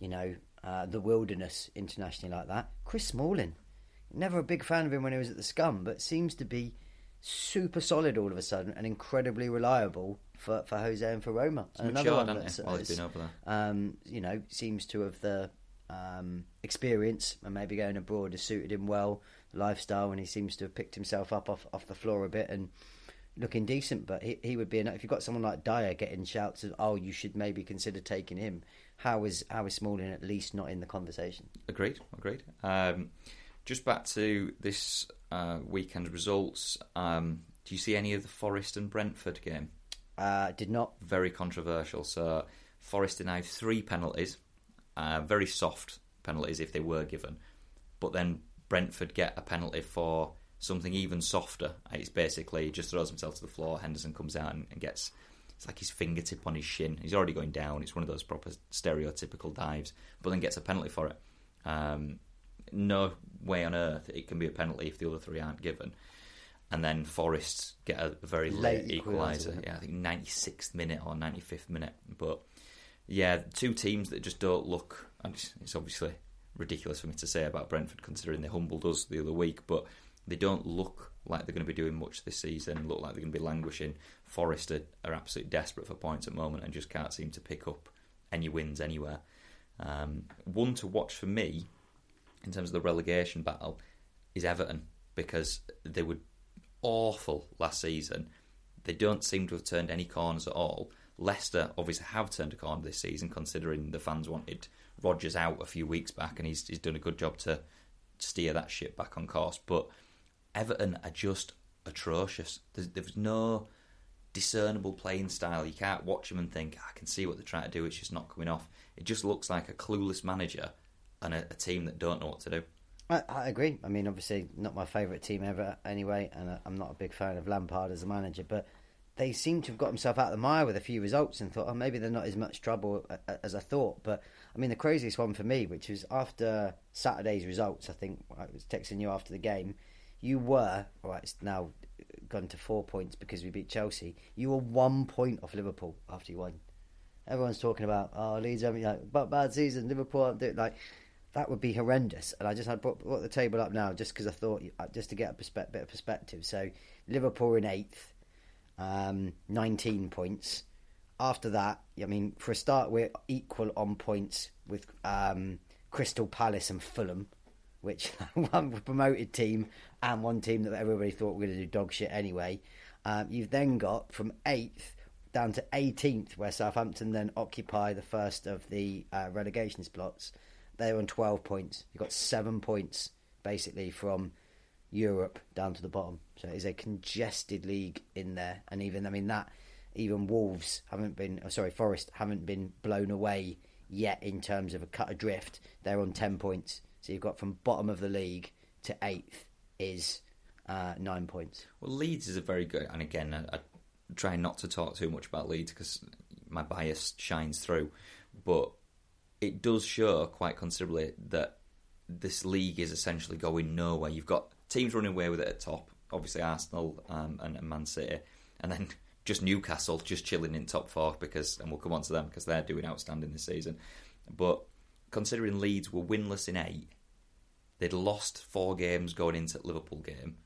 you know, uh, the wilderness internationally like that, Chris Smalling. Never a big fan of him when he was at the Scum, but seems to be super solid all of a sudden and incredibly reliable for, for Jose and for Roma. And another matured, one that's, he, while that's, been over there. um, you know, seems to have the um, experience and maybe going abroad has suited him well, lifestyle, and he seems to have picked himself up off, off the floor a bit and looking decent. But he, he would be, an, if you've got someone like Dyer getting shouts of, oh, you should maybe consider taking him, how is, how is Smalling at least not in the conversation? Agreed, agreed. Um, just back to this uh, weekend results. Um, do you see any of the Forest and Brentford game? Uh, did not. Very controversial. So Forest denied three penalties, uh, very soft penalties if they were given, but then Brentford get a penalty for something even softer. It's basically he just throws himself to the floor. Henderson comes out and, and gets it's like his fingertip on his shin. He's already going down. It's one of those proper stereotypical dives, but then gets a penalty for it. Um, no way on earth it can be a penalty if the other three aren't given. And then Forest get a, very late, Late equaliser, equaliser. Yeah, I think 96th minute or 95th minute. But yeah, two teams that just don't look. It's obviously ridiculous for me to say about Brentford considering they humbled us the other week, but they don't look like they're going to be doing much this season. Look like they're going to be languishing. Forest are, are absolutely desperate for points at the moment and just can't seem to pick up any wins anywhere. Um, one to watch for me in terms of the relegation battle is Everton because they were awful last season. They don't seem to have turned any corners at all. Leicester obviously have turned a corner this season, considering the fans wanted Rodgers out a few weeks back, and he's he's done a good job to steer that ship back on course. But Everton are just atrocious. There's, there's no discernible playing style. You can't watch them and think, I can see what they're trying to do. It's just not coming off. It just looks like a clueless manager and a, a team that don't know what to do. I, I agree. I mean, obviously, not my favourite team ever anyway, and I'm not a big fan of Lampard as a manager, but they seem to have got themselves out of the mire with a few results and thought, oh, maybe they're not as much trouble a- a- as I thought. But, I mean, the craziest one for me, which was after Saturday's results, I think I was texting you after the game, you were, right, it's now gone to four points because we beat Chelsea, you were one point off Liverpool after you won. Everyone's talking about, oh, Leeds having like, but bad season, Liverpool aren't doing like that would be horrendous. And I just had brought, brought the table up now just because I thought uh, just to get a perspe- bit of perspective. So Liverpool in eighth, um, nineteen points. After that, I mean, for a start, we're equal on points with um, Crystal Palace and Fulham, which *laughs* one promoted team and one team that everybody thought were going to do dog shit anyway. Um, you've then got from eighth down to 18th, where Southampton then occupy the first of the uh, relegation spots. They're on 12 points. You've got seven points basically from Europe down to the bottom. So it is a congested league in there, and even I mean that even Wolves haven't been, oh, sorry, Forest haven't been blown away yet in terms of a cut adrift. They're on 10 points. So you've got from bottom of the league to eighth is uh, nine points. Well, Leeds is a very good, and again, I, I try not to talk too much about Leeds because my bias shines through, but it does show quite considerably that this league is essentially going nowhere. You've got teams running away with it at top, obviously Arsenal um, and, and Man City, and then *laughs* just Newcastle just chilling in top four because, and we'll come on to them because they're doing outstanding this season. But considering Leeds were winless in eight, they'd lost four games going into the Liverpool game,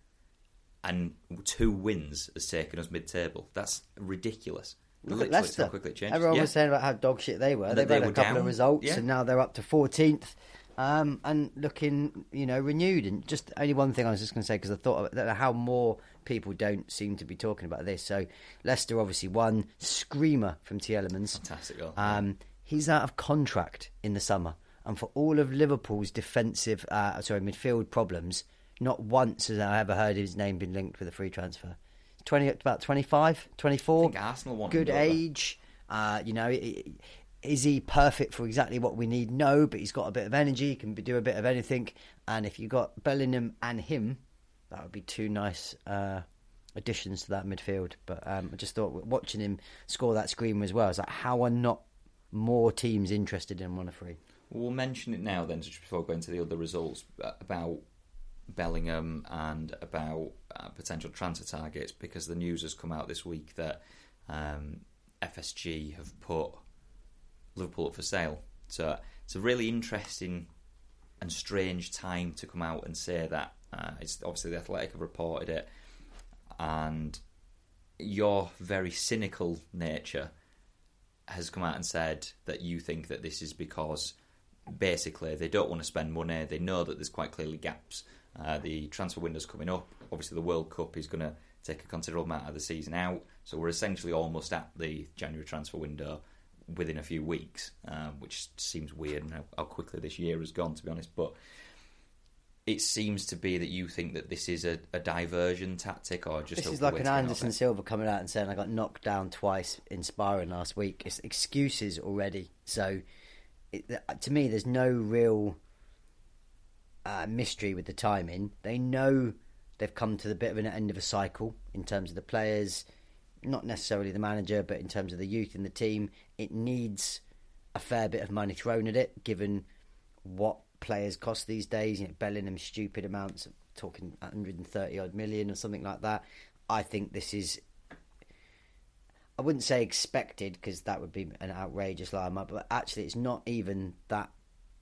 and two wins has taken us mid-table. That's ridiculous. Look at Leicester. how quickly it changes. Everyone Yeah. was saying about how dog shit they were. They've they had a couple down. of results, Yeah. and now they're up to 14th. Um, and looking, you know, renewed. And just only one thing I was just going to say because I thought of how more people don't seem to be talking about this. So Leicester obviously won. Screamer from Tielemans. Fantastic goal. Um, he's out of contract in the summer, and for all of Liverpool's defensive, uh, sorry, midfield problems, not once has I ever heard his name been linked with a free transfer. Twenty, about 25, 24. I think Arsenal want good age. Uh, you know, is he perfect for exactly what we need? No, but he's got a bit of energy. He can do a bit of anything. And if you got Bellingham and him, that would be two nice uh, additions to that midfield. But um, I just thought watching him score that screamer as well, I was like, how are not more teams interested in one of a free? We'll mention it now then, just before going to the other results, uh, about Bellingham and about uh, potential transfer targets, because the news has come out this week that um, FSG have put Liverpool up for sale. So it's a really interesting and strange time to come out and say that. Uh, it's obviously the Athletic have reported it, and your very cynical nature has come out and said that you think that this is because basically they don't want to spend money. They know that there's quite clearly gaps. Uh, the transfer window's coming up. Obviously, the World Cup is going to take a considerable amount of the season out. So we're essentially almost at the January transfer window within a few weeks, um, which seems weird and how, how quickly this year has gone, to be honest. But it seems to be that you think that this is a, a diversion tactic or just This is like an to get out of Anderson. Silva coming out and saying I got knocked down twice in sparring last week. It's excuses already. So, it, to me, there's no real uh, mystery with the timing. They know they've come to the bit of an end of a cycle in terms of the players, not necessarily the manager, but in terms of the youth in the team. It needs a fair bit of money thrown at it, given what players cost these days. You know, Bellingham stupid amounts, talking 130 odd million or something like that. I think this is. I wouldn't say expected because that would be an outrageous lie, but actually, it's not even that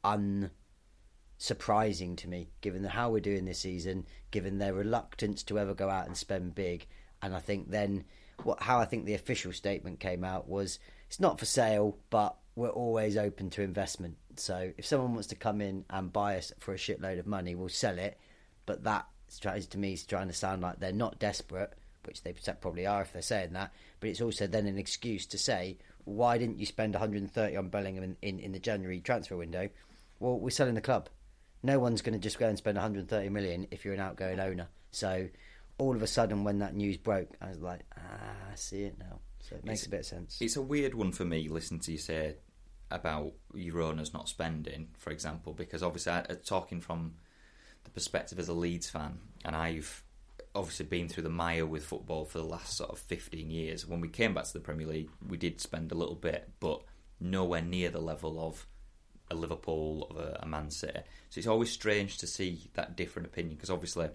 unsurprising to me, given how we're doing this season, given their reluctance to ever go out and spend big, and I think then what how I think the official statement came out was it's not for sale, but we're always open to investment. So if someone wants to come in and buy us for a shitload of money, we'll sell it. But that tries to me is trying to sound like they're not desperate, which they probably are if they're saying that. But it's also then an excuse to say, why didn't you spend 130 on Bellingham in, in, in the January transfer window? Well, we're selling the club. No one's going to just go and spend 130 million if you're an outgoing owner. So all of a sudden, when that news broke, I was like, ah, I see it now. So it makes It's- a bit of sense. It's a weird one for me, listening to you say about your owners not spending, for example, because obviously, I, uh, talking from the perspective as a Leeds fan, and I've obviously been through the mire with football for the last sort of 15 years. When we came back to the Premier League, we did spend a little bit, but nowhere near the level of a Liverpool, of a, a Man City. So it's always strange to see that different opinion, because obviously,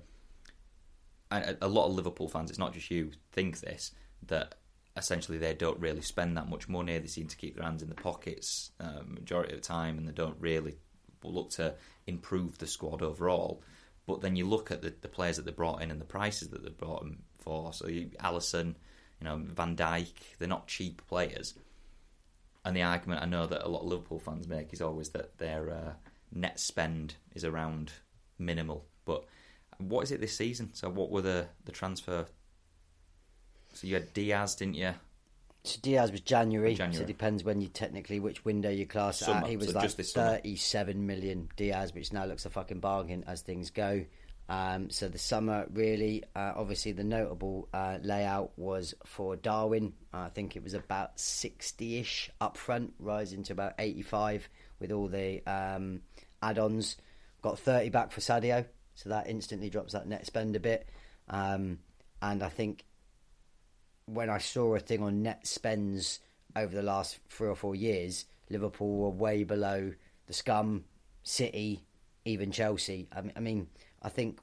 a, a lot of Liverpool fans, it's not just you, think this, that essentially they don't really spend that much money. They seem to keep their hands in the pockets um, majority of the time, and they don't really look to improve the squad overall. But then you look at the, the players that they brought in and the prices that they brought them for. So you, Alisson, you know Van Dijk, they're not cheap players. And the argument I know that a lot of Liverpool fans make is always that their uh, net spend is around minimal. But what is it this season? So what were the the transfer? So you had Diaz, didn't you? So Diaz was January, January. so it depends when you technically which window you class it Summer, at. He was so like just this summer. thirty-seven million Diaz, which now looks a fucking bargain as things go. Um, so the summer really, uh, obviously, the notable uh, layout was for Darwin. I think it was about sixty-ish up front, rising to about eighty-five with all the um, add-ons. Got thirty back for Sadio, so that instantly drops that net spend a bit. Um, and I think when I saw a thing on net spends over the last three or four years, Liverpool were way below the scum, City, even Chelsea. I mean, I, think.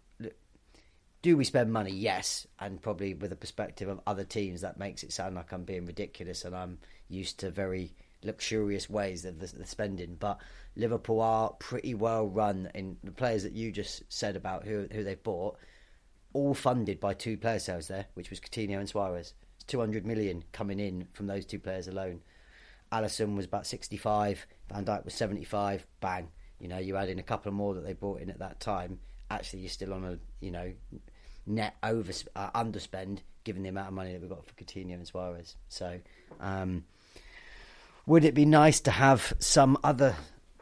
Do we spend money? Yes, and probably with the perspective of other teams, that makes it sound like I'm being ridiculous, and I'm used to very luxurious ways of the, the spending. But Liverpool are pretty well run in the players that you just said about who who they've bought all funded by two player sales there, which was Coutinho and Suarez. It's 200 million coming in from those two players alone. Alisson was about 65, Van Dijk was 75, bang. You know, you add in a couple more that they brought in at that time. Actually, you're still on a, you know, net over uh, underspend given the amount of money that we've got for Coutinho and Suarez. So, um, would it be nice to have some other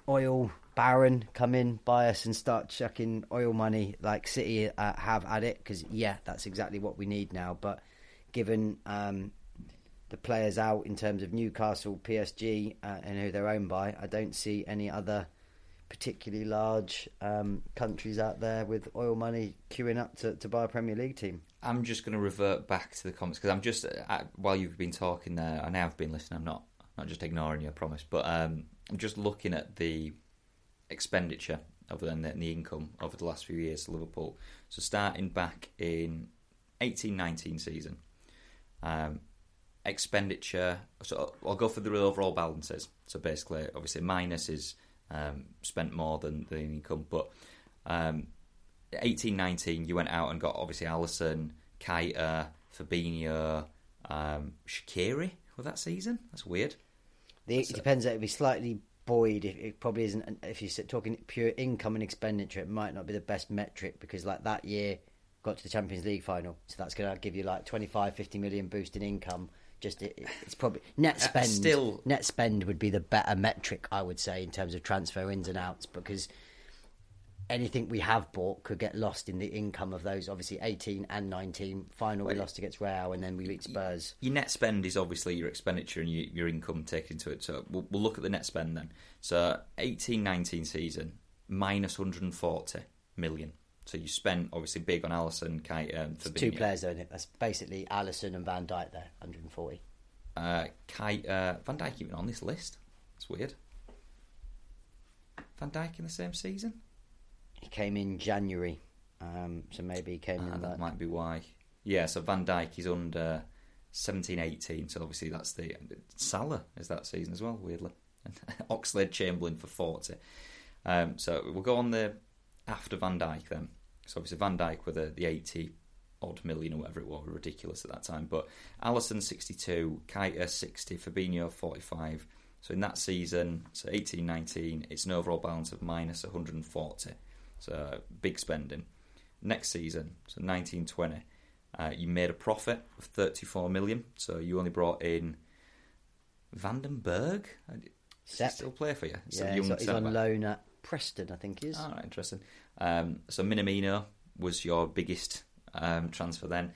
oil baron come in, buy us, and start chucking oil money like City uh, have at it? Because yeah, that's exactly what we need now. But given um, the players out in terms of Newcastle, PSG, uh, and who they're owned by, I don't see any other particularly large um, countries out there with oil money queuing up to, to buy a Premier League team. I'm just going to revert back to the comments because I'm just uh, while you've been talking there, I now have been listening. I'm not not just ignoring you, I promise. But um, I'm just looking at the expenditure than the, the income over the last few years to Liverpool. So starting back in 18-19 season, um, expenditure. So I'll go for the overall balances. So basically, obviously, minus is um, spent more than the income, but um, 18-19, you went out and got obviously Alisson, Keita, Fabinho, um, Shaqiri for that season. That's weird. The, it depends. It'd be slightly buoyed. If it probably isn't. If you're talking pure income and expenditure, it might not be the best metric because, like that year, got to the Champions League final, so that's going to give you like 25, 50 million boost in income. Just it, it's probably net spend. still- net spend would be the better metric, I would say, in terms of transfer ins and outs because anything we have bought could get lost in the income of those. Obviously, 18 and 19 final we lost against Real, and then we beat Spurs. Your net spend is obviously your expenditure and your, your income taken into it. So we'll, we'll look at the net spend then. So 18-19 season minus 140 million. So you spent obviously big on Alisson, Keita, It's two players though, isn't it? That's basically Alisson and Van Dijk there, 140. Uh, Keita, Van Dijk even on this list. It's weird. Van Dijk in the same season. He came in January, um, so maybe he came Ah, in that that. might be why. Yeah, so Van Dijk is under 17 18, so obviously that's the. Salah is that season as well, weirdly. *laughs* Oxlade Chamberlain for 40. Um, so we'll go on the after Van Dijk then. So obviously Van Dijk with the, the 80 odd million or whatever it was, ridiculous at that time. But Alisson 62, Keita 60, Fabinho 45. So in that season, so 18 19, it's an overall balance of minus 140. So big spending. Next season, so 19 20, uh, you made a profit of 34 million. So you only brought in Van den Berg. Does he Sepp. still play for you? Yeah, he's, he's on loan at Preston, I think is. Right, interesting. Um, so Minamino was your biggest um, transfer then.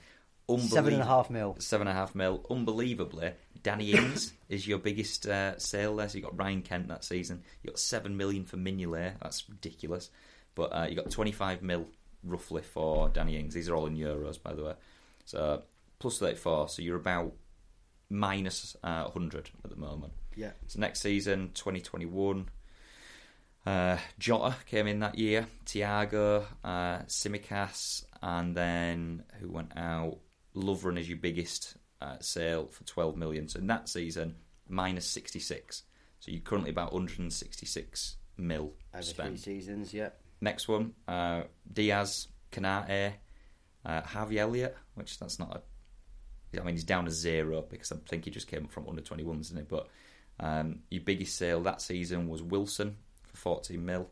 Seven and a half mil. Seven and a half mil. Unbelievably, Danny Ings *laughs* is your biggest uh, sale there. So you got Ryan Kent that season. You got seven million for Mignolet. That's ridiculous. But uh, you got twenty five mil roughly for Danny Ings. These are all in euros, by the way. So plus thirty four. So you're about minus uh, hundred at the moment. Yeah. So next season, 2021, uh, Jota came in that year, Thiago, uh, Tsimikas, and then who went out? Lovren is your biggest uh, sale for 12 million. So in that season, minus 66. So you're currently about 166 mil Over spent. three seasons, yeah. Next one, uh, Diaz, Konaté, uh, Harvey Elliott, which that's not a. I mean, he's down to zero because I think he just came up from under 21s, didn't he? But um, your biggest sale that season was Wilson for 14 mil.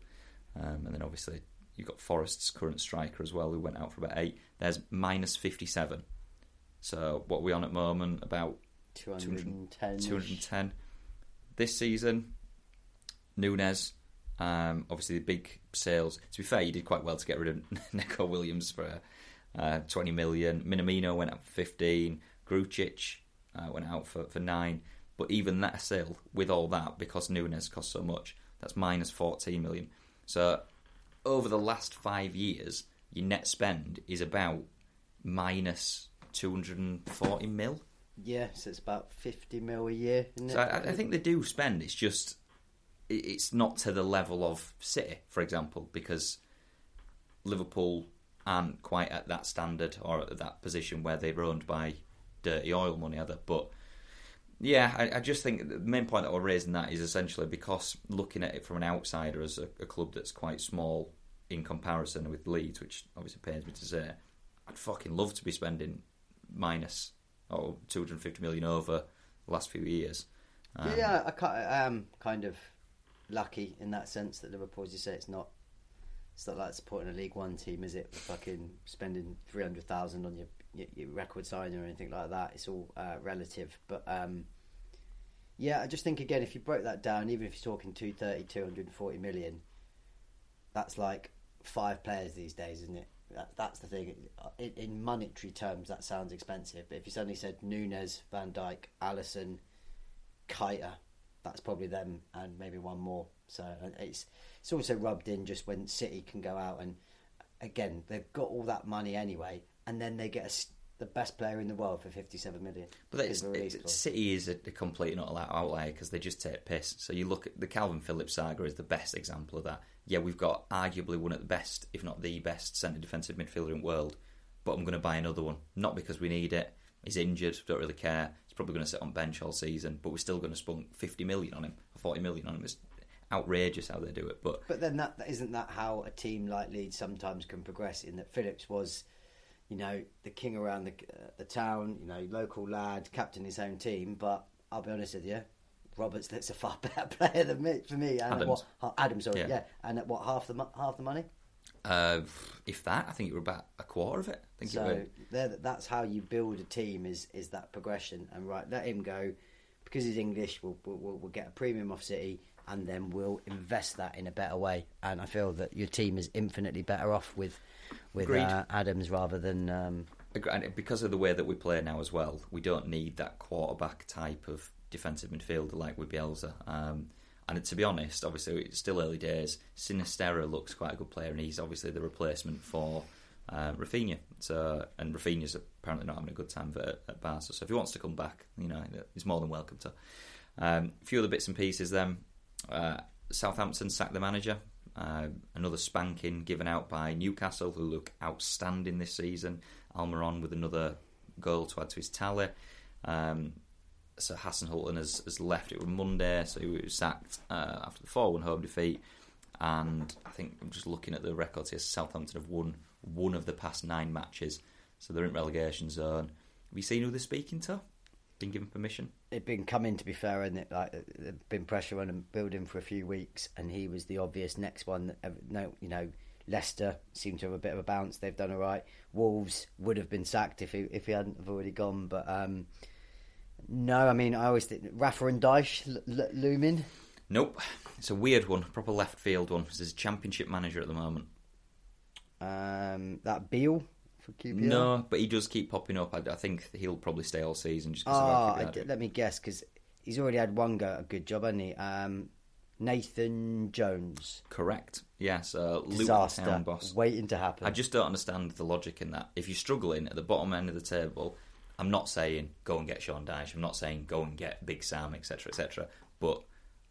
Um, and then obviously you've got Forest's current striker as well, who went out for about eight. There's minus 57. So what are we on at the moment? About 210. 210. This season, Núñez, um, obviously the big sales. To be fair, he did quite well to get rid of *laughs* Neco Williams for uh, 20 million. Minamino went up for 15. Grujić uh, went out for, for 9. But even that sale, with all that, because Núñez cost so much, that's minus 14 million. So over the last five years, your net spend is about minus 240 mil. Yeah, so it's about 50 mil a year, isn't it? So I, I think they do spend. It's just it's not to the level of City, for example, because Liverpool aren't quite at that standard or at that position where they're owned by dirty oil money, either. But yeah, I, I just think the main point that we're raising that is essentially because looking at it from an outsider as a, a club that's quite small in comparison with Leeds, which obviously pains me to say, I'd fucking love to be spending minus or 250 million over the last few years. Um, yeah, I, I am kind of lucky in that sense that Liverpool, as you say, it's not. It's not like supporting a League One team, is it? Fucking spending three hundred thousand on your, your record signing or anything like that. It's all uh, relative, but um, yeah, I just think again, if you broke that down, even if you're talking 230, 240 million, that's like five players these days, isn't it? That, that's the thing. In, in monetary terms, that sounds expensive. But if you suddenly said Núñez, Van Dijk, Alisson, Keita, that's probably them, and maybe one more. So it's it's also rubbed in just when City can go out and again they've got all that money anyway, and then they get a the best player in the world for fifty-seven million. But it's, Because of the release it, clause. City is a, a complete utter outlier because they just take piss. So you look at the Calvin Phillips saga is the best example of that. Yeah, we've got arguably one of the best, if not the best, centre defensive midfielder in the world. But I'm going to buy another one, not because we need it. He's injured, don't really care. He's probably going to sit on bench all season, but we're still going to spunk 50 million on him, or 40 million on him. It's outrageous how they do it. But But then that isn't that how a team like Leeds sometimes can progress. In that Phillips was, you know, the king around the uh, the town. You know, local lad, captain his own team. But I'll be honest with you, Roberts looks a far *laughs* better player than me for me. And Adams. what Adams, sorry, Yeah. yeah. And at what half the half the money? uh, if that, I think you were about a quarter of it. I think So there, that's how you build a team is is that progression. And right, let him go because he's English. We'll, we'll we'll get a premium off City, and then we'll invest that in a better way. And I feel that your team is infinitely better off with with uh, Adams rather than um, And because of the way that we play now as well, we don't need that quarterback type of defensive midfielder like with Bielsa. Um, and to be honest, obviously it's still early days. Sinisterra looks quite a good player, and he's obviously the replacement for uh, Rafinha. So, and Rafinha's apparently not having a good time at, at Barca. So if he wants to come back, you know, he's more than welcome to. Um, a few other bits and pieces. Then uh, Southampton sacked the manager. Uh, another spanking given out by Newcastle, who look outstanding this season. Almiron with another goal to add to his tally. Um, so Hasenhüttl has, has left. It was Monday, so he was sacked uh, after the 4 1 home defeat. And I think I'm just looking at the records here. Southampton have won one of the past nine matches, so they're in relegation zone. Have you seen who they're speaking to? Been given permission? it'd been coming to be fair, and it like there'd been pressure on him building for a few weeks, and he was the obvious next one. That, no, you know, Leicester seemed to have a bit of a bounce. They've done all right. Wolves would have been sacked if he if he hadn't have already gone, but um, no, I mean I always think Rafa and Dyche l- l- looming. Nope. It's a weird one, proper left field one. He's a championship manager at the moment. Um, that Beale for QPR. No, but he does keep popping up. I, I think he'll probably stay all season just because Oh, of I quickly d- they do. let me guess because he's already had one go a good job, hasn't he? Um, Nathan Jones, Correct. Yes, uh, Luton disaster Town boss. waiting to happen. I just don't understand the logic in that. If you're struggling at the bottom end of the table, I'm not saying go and get Sean Dyche. I'm not saying go and get Big Sam, etc., etc. But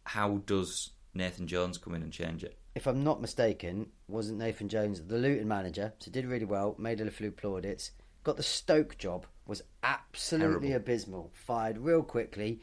how does Nathan Jones come in and change it? if I'm not mistaken, wasn't Nathan Jones the Luton manager? So did really well, made a few plaudits. Got the Stoke job, was absolutely Terrible. abysmal. Fired real quickly,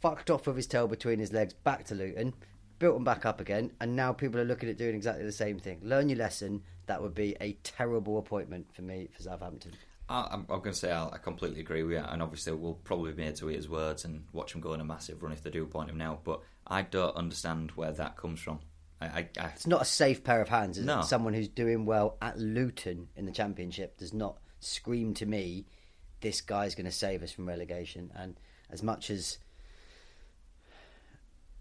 fucked off with his tail between his legs, back to Luton, built them back up again, and now people are looking at doing exactly the same thing. Learn your lesson. That would be a terrible appointment for me for Southampton. I, I'm, I'm going to say I'll, I completely agree with you, and obviously we'll probably be made to eat his words and watch him go on a massive run if they do appoint him now. But I don't understand where that comes from I, I, I It's not a safe pair of hands. Is No. it? Someone who's doing well at Luton in the Championship does not scream to me, this guy's going to save us from relegation. And as much as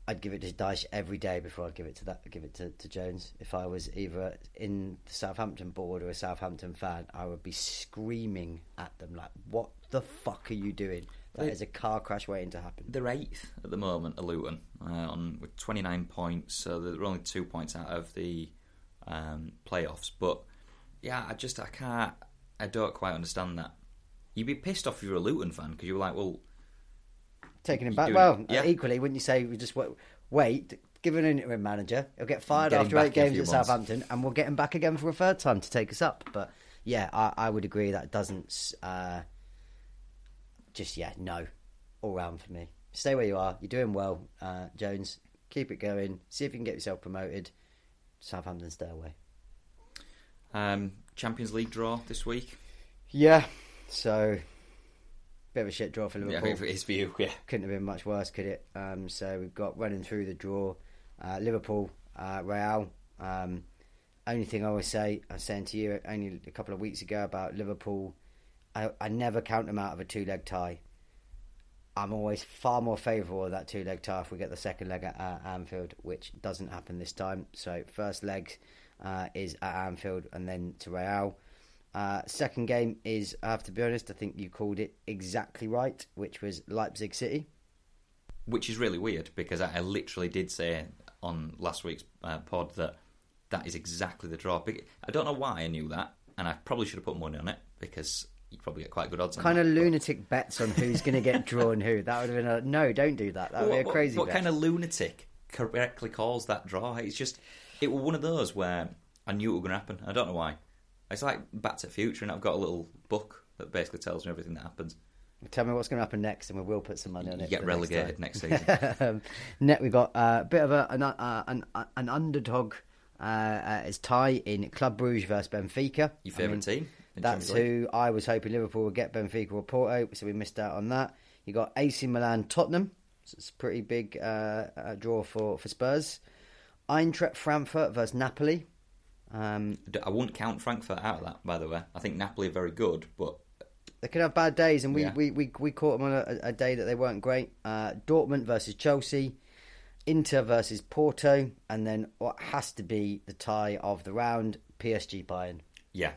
I'd give it to Dyche every day before I'd give it to that, give it to, to Jones. If I was either in the Southampton board or a Southampton fan, I would be screaming at them like, "What the fuck are you doing? That They- is a car crash waiting to happen." They're eighth at the moment, at Luton, uh, on with 29 points. So they're only two points out of the um, playoffs. But yeah, I just I can't. I don't quite understand that. You'd be pissed off if you're a Luton fan because you were like, well, taking him back. do it. Well, Yeah. equally, wouldn't you say we just wait, wait give an interim manager, he'll get fired Get after eight games at. Southampton, and we'll get him back again for a third time to take us up. But yeah, I, I would agree that doesn't uh, just yeah no all round for me. Stay where you are. You're doing well, uh, Jones. Keep it going. See if you can get yourself promoted. Southampton, stay away. um, Champions League draw this week. Yeah. So bit of a shit draw for Liverpool. Yeah, for his *laughs* view, yeah. couldn't have been much worse, could it? Um, so we've got running through the draw, uh, Liverpool, uh, Real. Um, only thing I always say, I was saying to you only a couple of weeks ago about Liverpool, I, I never count them out of a two-leg tie. I'm always far more favourable of that two-leg tie if we get the second leg at uh, Anfield, which doesn't happen this time. So first leg uh, is at Anfield and then to Real. Uh, second game is, I have to be honest, I think you called it exactly right, which was Leipzig City. Which is really weird because I, I literally did say on last week's uh, pod that that is exactly the draw. I don't know why I knew that, and I probably should have put money on it because you probably get quite good odds. on Kind of lunatic bets on who's going to get drawn who. That would have been a no. Don't do that. That would what, be a crazy. What, what kind of lunatic correctly calls that draw? It's just it was one of those where I knew it was going to happen. I don't know why. It's like Back to the Future, and I've got a little book that basically tells me everything that happens. Tell me what's going to happen next, and we will put some money on You it. get for next relegated next *laughs* season. um, net, we got a bit of a an uh, an, an underdog. Uh, uh, is tie in Club Bruges versus Benfica. Your I mean, team? That's who I was hoping Liverpool would get Benfica or Porto, so we missed out on that. You got AC Milan, Tottenham. So it's a pretty big uh, uh, draw for, for Spurs. Eintracht Frankfurt versus Napoli. Um, I wouldn't count Frankfurt out of that, by the way. I think Napoli are very good, but they could have bad days, and we, Yeah. we, we, we caught them on a, a day that they weren't great. Uh, Dortmund versus Chelsea, Inter versus Porto, and then what has to be the tie of the round: PSG Bayern. yeah,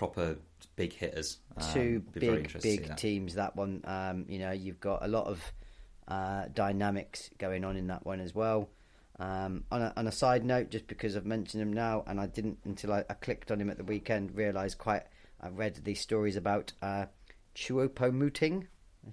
proper big hitters. Um, Two big interested to see big that. teams. That one, um, you know, you've got a lot of uh, dynamics going on in that one as well. Um, on, a, on a side note, just because I've mentioned him now, and I didn't until I, I clicked on him at the weekend, realised quite. I read these stories about uh, Choupo-Moting.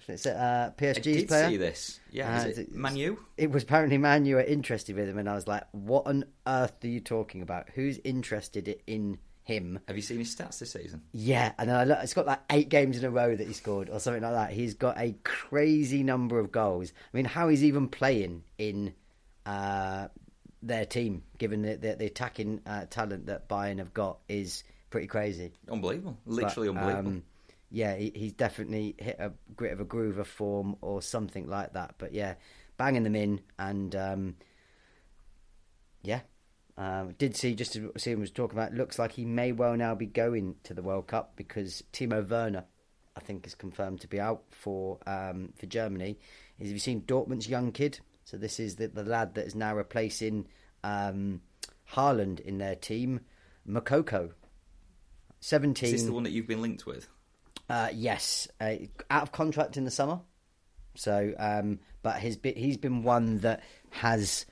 It's a uh, I did player. see this. Yeah, Uh, is it Manu? It was apparently Manu were interested with him, and I was like, "What on earth are you talking about? Who's interested in him?" Have you seen his stats this season? Yeah, and I look, it's got like eight games in a row that he scored, or something like that. He's got a crazy number of goals. I mean, how he's even playing in uh, their team, given the, the, the attacking uh, talent that Bayern have got, is pretty crazy. Unbelievable, literally But, unbelievable. um, yeah, he, he's definitely hit a bit of a groove of form or something like that. But yeah, banging them in, and um, yeah, um, did see just as Stephen was talking about. Looks like he may well now be going to the World Cup because Timo Werner, I think, is confirmed to be out for um, for Germany. Is have you seen Dortmund's young kid? So this is the, the lad that is now replacing um, Haaland in their team, Moukoko. Seventeen. Is this the one that you've been linked with? Uh, yes, uh, out of contract in the summer. So, um, but his bit, he's been one that has,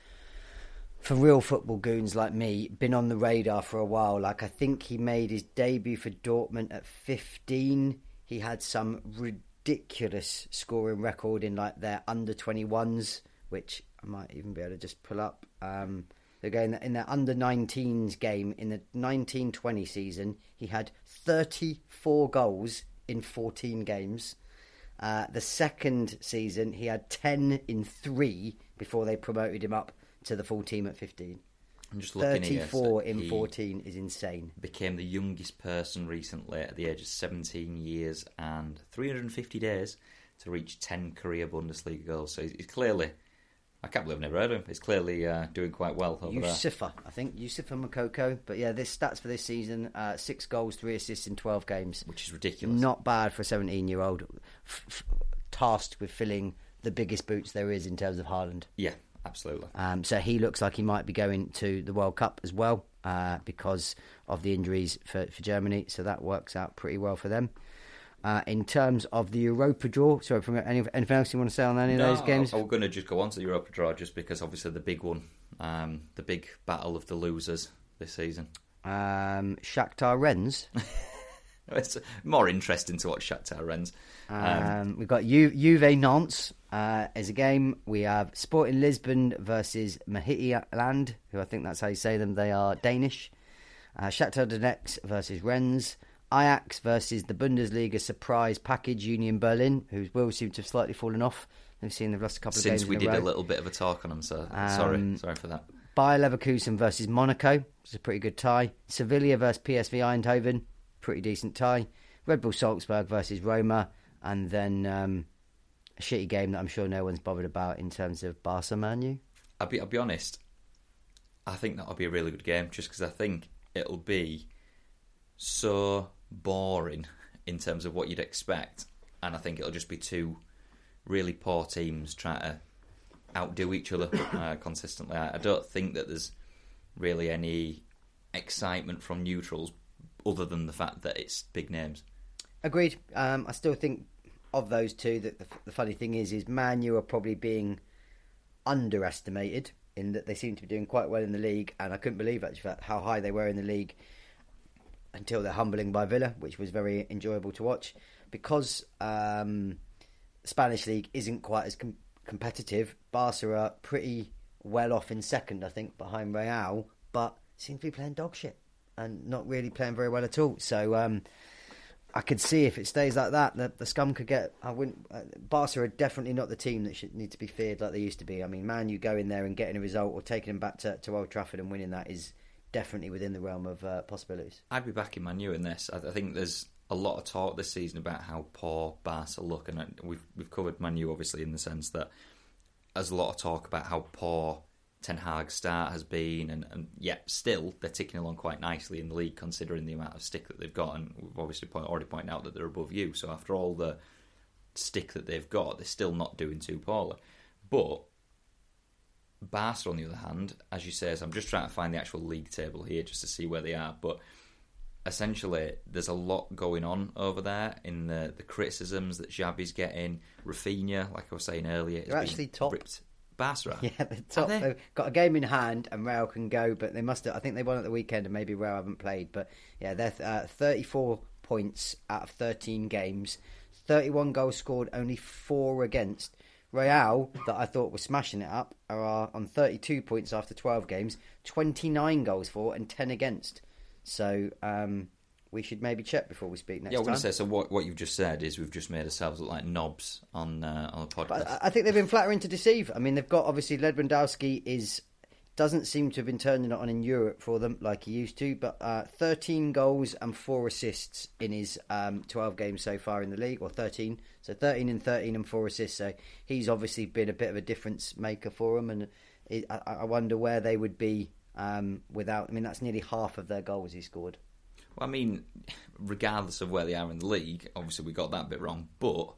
for real football goons like me, been on the radar for a while. Like I think he made his debut for Dortmund at 15. He had some ridiculous scoring record in like their under 21s, which I might even be able to just pull up. Um, Again, in their under 19s game in the 1920 season, he had 34 goals in 14 games. Uh, the second season, he had 10 in three before they promoted him up to the full team at 15. I'm just looking here. 34 so in 14 is insane. Became the youngest person recently at the age of 17 years and 350 days to reach 10 career Bundesliga goals. So he's, clearly I can't believe I've never heard of him. He's clearly uh, doing quite well over there. Youssoufa, I think Youssoufa Moukoko. But yeah, this stats for this season: uh, six goals, three assists in twelve games. Which is ridiculous. Not bad for a seventeen-year-old f- f- tasked with filling the biggest boots there is in terms of Haaland. Yeah, absolutely. Um, so he looks like he might be going to the World Cup as well uh, because of the injuries for, for Germany. So that works out pretty well for them. Uh, in terms of the Europa draw, sorry, from any, anything else you want to say on any of those games? I- I'm going to just go on to the Europa draw just because obviously the big one, um, the big battle of the losers this season. Um, Shakhtar Rennes. *laughs* It's more interesting to watch Shakhtar Rennes. Um, we've got Ju- Juve Nantes uh, as a game. We have Sporting Lisbon versus Midtjylland, who I think that's how you say them. They are Danish. Uh, Shakhtar Donetsk versus Rennes. Ajax versus the Bundesliga surprise package Union Berlin, whose will seem to have slightly fallen off. They've seen they've lost a couple of games Since we did a, a little bit of a talk on them, so Um, sorry, sorry for that. Bayer Leverkusen versus Monaco, it's a pretty good tie. Sevilla versus PSV Eindhoven, pretty decent tie. Red Bull Salzburg versus Roma, and then um, a shitty game that I'm sure no one's bothered about in terms of Barca Manu. I'll be, I'll be honest. I think that'll be a really good game, just because I think it'll be so boring in terms of what you'd expect, and I think it'll just be two really poor teams trying to outdo each other uh, consistently. I, I don't think that there's really any excitement from neutrals, other than the fact that it's big names. Agreed. Um, I still think of those two that the, the funny thing is, is Manu are probably being underestimated in that they seem to be doing quite well in the league, and I couldn't believe actually how high they were in the league until they're humbling by Villa, which was very enjoyable to watch. Because um, Spanish league isn't quite as com- competitive, Barca are pretty well off in second, I think, behind Real, but seem to be playing dog shit and not really playing very well at all. So um, I could see if it stays like that, the, the scum could get. I wouldn't. Uh, Barca are definitely not the team that should need to be feared like they used to be. I mean, man, you go in there and getting a result or taking them back to, to Old Trafford and winning that is definitely within the realm of uh, possibilities. I'd be backing Manu in this. I, I think there's a lot of talk this season about how poor Barca look, and we've we've covered Manu obviously in the sense that there's a lot of talk about how poor Ten Hag's start has been, and, and yet still they're ticking along quite nicely in the league considering the amount of stick that they've got, and we've obviously point, already pointed out that they're above you. So after all the stick that they've got, they're still not doing too poorly, but. Barca, on the other hand, as you say, so I'm just trying to find the actual league table here just to see where they are. But essentially, there's a lot going on over there in the, the criticisms that Xavi's getting. Rafinha, like I was saying earlier, is actually top. ripped. *laughs* Are? Yeah, they're top. they? They've got a game in hand, and Real can go, but they must. Have, I think they won at the weekend, and maybe Real haven't played. But yeah, they're uh, 34 points out of 13 games, 31 goals scored, only four against. Real, that I thought was smashing it up, are on 32 points after 12 games, 29 goals for and 10 against. So um, we should maybe check before we speak next Yeah, I time. want to say. So what what you've just said is we've just made ourselves look like knobs on uh, on the podcast. But I, I think they've been flattering to deceive. I mean, they've got obviously Lewandowski is doesn't seem to have been turning it on in Europe for them like he used to. But uh, 13 goals and four assists in his um, 12 games so far in the league, or 13. So 13 and 13 and four assists. So he's obviously been a bit of a difference maker for them. And it, I, I wonder where they would be um, without. I mean, that's nearly half of their goals he scored. Well, I mean, regardless of where they are in the league, obviously we got that bit wrong, but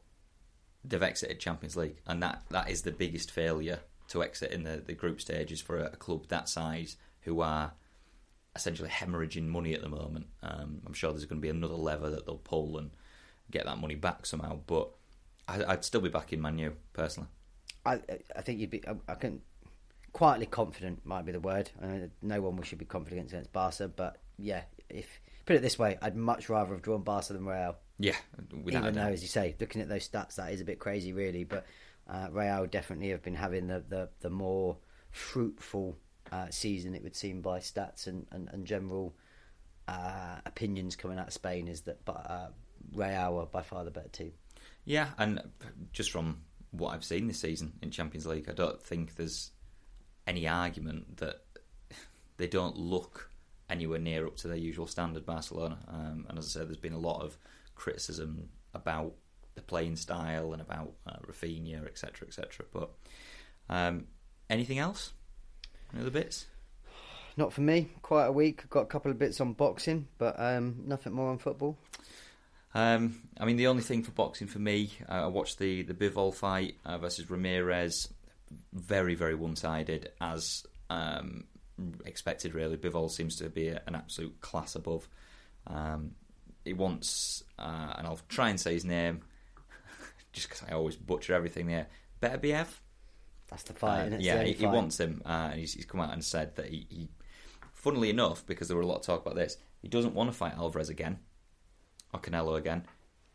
they've exited Champions League, and that, that is the biggest failure to exit in the, the group stages for a, a club that size who are essentially hemorrhaging money at the moment. Um, I'm sure there's going to be another lever that they'll pull and get that money back somehow, but I, I'd still be backing Manu personally. I I think you'd be. I, I can quietly confident might be the word. I mean, no one we should be confident against Barca, but yeah, if put it this way, I'd much rather have drawn Barca than Real. Yeah, without Even though, as you say, looking at those stats, that is a bit crazy, really. But uh, Real definitely have been having the the, the more fruitful uh, season. It would seem by stats and and, and general uh, opinions coming out of Spain is that uh, Real are by far the better team. Yeah, and just from what I've seen this season in Champions League, I don't think there's any argument that they don't look anywhere near up to their usual standard, Barcelona. Um, and as I said, there's been a lot of criticism about the playing style and about uh, Rafinha, etc., etc. But um, anything else? Any other bits? Not for me. Quite a week. I've got a couple of bits on boxing, but um, nothing more on football. Um, I mean, the only thing for boxing for me, uh, I watched the the Bivol fight uh, versus Ramirez. Very, very one sided, as um, expected. Really, Bivol seems to be an absolute class above. Um, he wants, uh, and I'll try and say his name, *laughs* just because I always butcher everything there. Beterbiev? That's the fight. Uh, yeah, the he, he wants him, uh, and he's, he's come out and said that he, he, funnily enough, because there were a lot of talk about this, he doesn't want to fight Alvarez again or Canelo again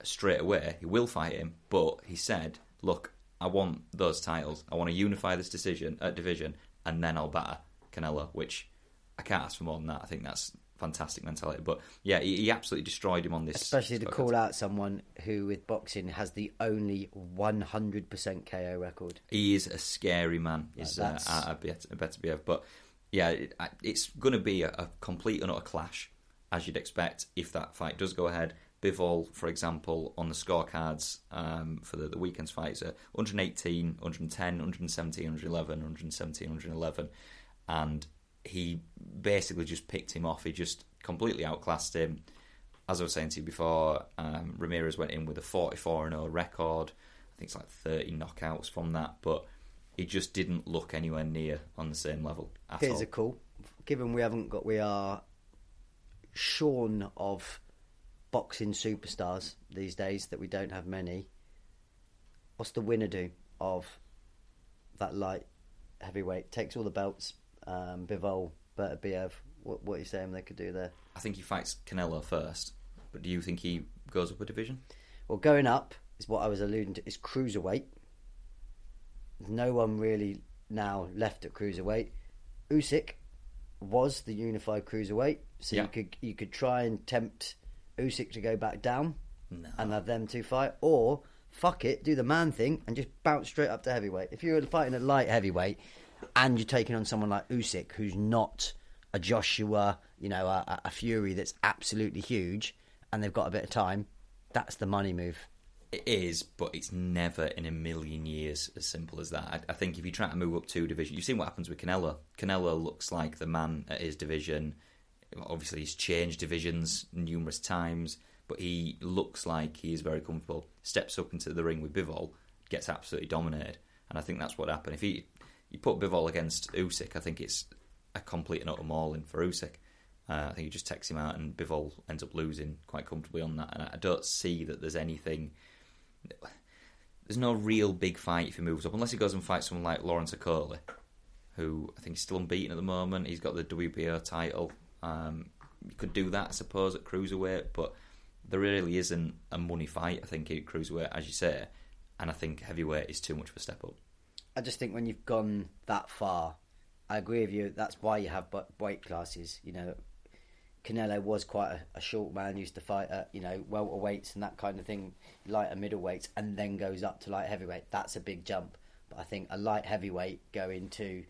straight away. He will fight him, but he said, "Look, I want those titles. I want to unify this decision uh, division, and then I'll batter Canelo." Which I can't ask for more than that. I think that's fantastic mentality. But yeah, he, he absolutely destroyed him on this. Especially to call out someone who, with boxing, has the only 100% KO record. He is a scary man. Is uh, that's- a bet- a Beterbiev, but yeah, it, I- it's going to be a, a complete and utter clash, as you'd expect if that fight does go ahead. Bivol, for example, on the scorecards um, for the, the weekend's fights are 118, 110, 117, 111, 117, 111, and he basically just picked him off. He just completely outclassed him. As I was saying to you before, um, Ramirez went in with a 44 0 record. I think it's like 30 knockouts from that, but he just didn't look anywhere near on the same level at Here's all. a call. Given we haven't got, we are shorn of boxing superstars these days, that we don't have many. What's the winner do of that light heavyweight? Takes all the belts, um, Bivol, Beterbiev. What, what are you saying they could do there? I think he fights Canelo first, but do you think he goes up a division? Well, going up is what I was alluding to. Is cruiserweight. There's no one really now left at cruiserweight. Usyk was the unified cruiserweight, so Yeah. you could you could try and tempt Usyk to go back down No. and have them two fight, or fuck it, do the man thing and just bounce straight up to heavyweight. If you were fighting a light heavyweight and you're taking on someone like Usyk, who's not a Joshua, you know, a, a Fury that's absolutely huge, and they've got a bit of time, that's the money move. It is, but it's never in a million years as simple as that. I, I think if you try to move up two divisions, you've seen what happens with Canelo. Canelo looks like the man at his division. Obviously, he's changed divisions numerous times, but he looks like he is very comfortable. Steps up into the ring with Bivol, gets absolutely dominated, and I think that's what happened. If he you put Bivol against Usyk, I think it's a complete and utter mauling for Usyk. Uh, I think he just takes him out, and Bivol ends up losing quite comfortably on that. And I don't see that there's anything there's no real big fight if he moves up, unless he goes and fights someone like Lawrence Okolie, who I think is still unbeaten at the moment. He's got the WBO title. Um, you could do that, I suppose, at cruiserweight, but there really isn't a money fight. I think at cruiserweight, as you say, and I think heavyweight is too much of a step up. I just think when you've gone that far, I agree with you. That's why you have weight classes. You know, Canelo was quite a, a short man, used to fight at you know welterweights and that kind of thing, lighter middleweights, and then goes up to light heavyweight. That's a big jump. But I think a light heavyweight going to,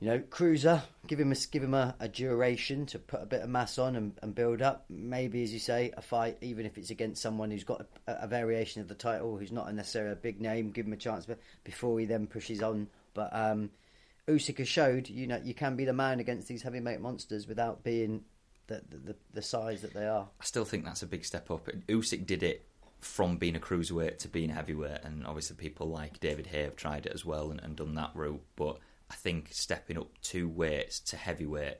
you know, cruiser, give him a give him a, a duration to put a bit of mass on and, and build up. Maybe, as you say, a fight, even if it's against someone who's got a, a variation of the title, who's not necessarily a big name, give him a chance be- before he then pushes on. But um, Usyk has showed, you know, you can be the man against these heavyweight monsters without being the the, the, the size that they are. I still think that's a big step up. Usyk did it from being a cruiserweight to being a heavyweight, and obviously people like David Haye have tried it as well and, and done that route. But I think stepping up two weights to heavyweight,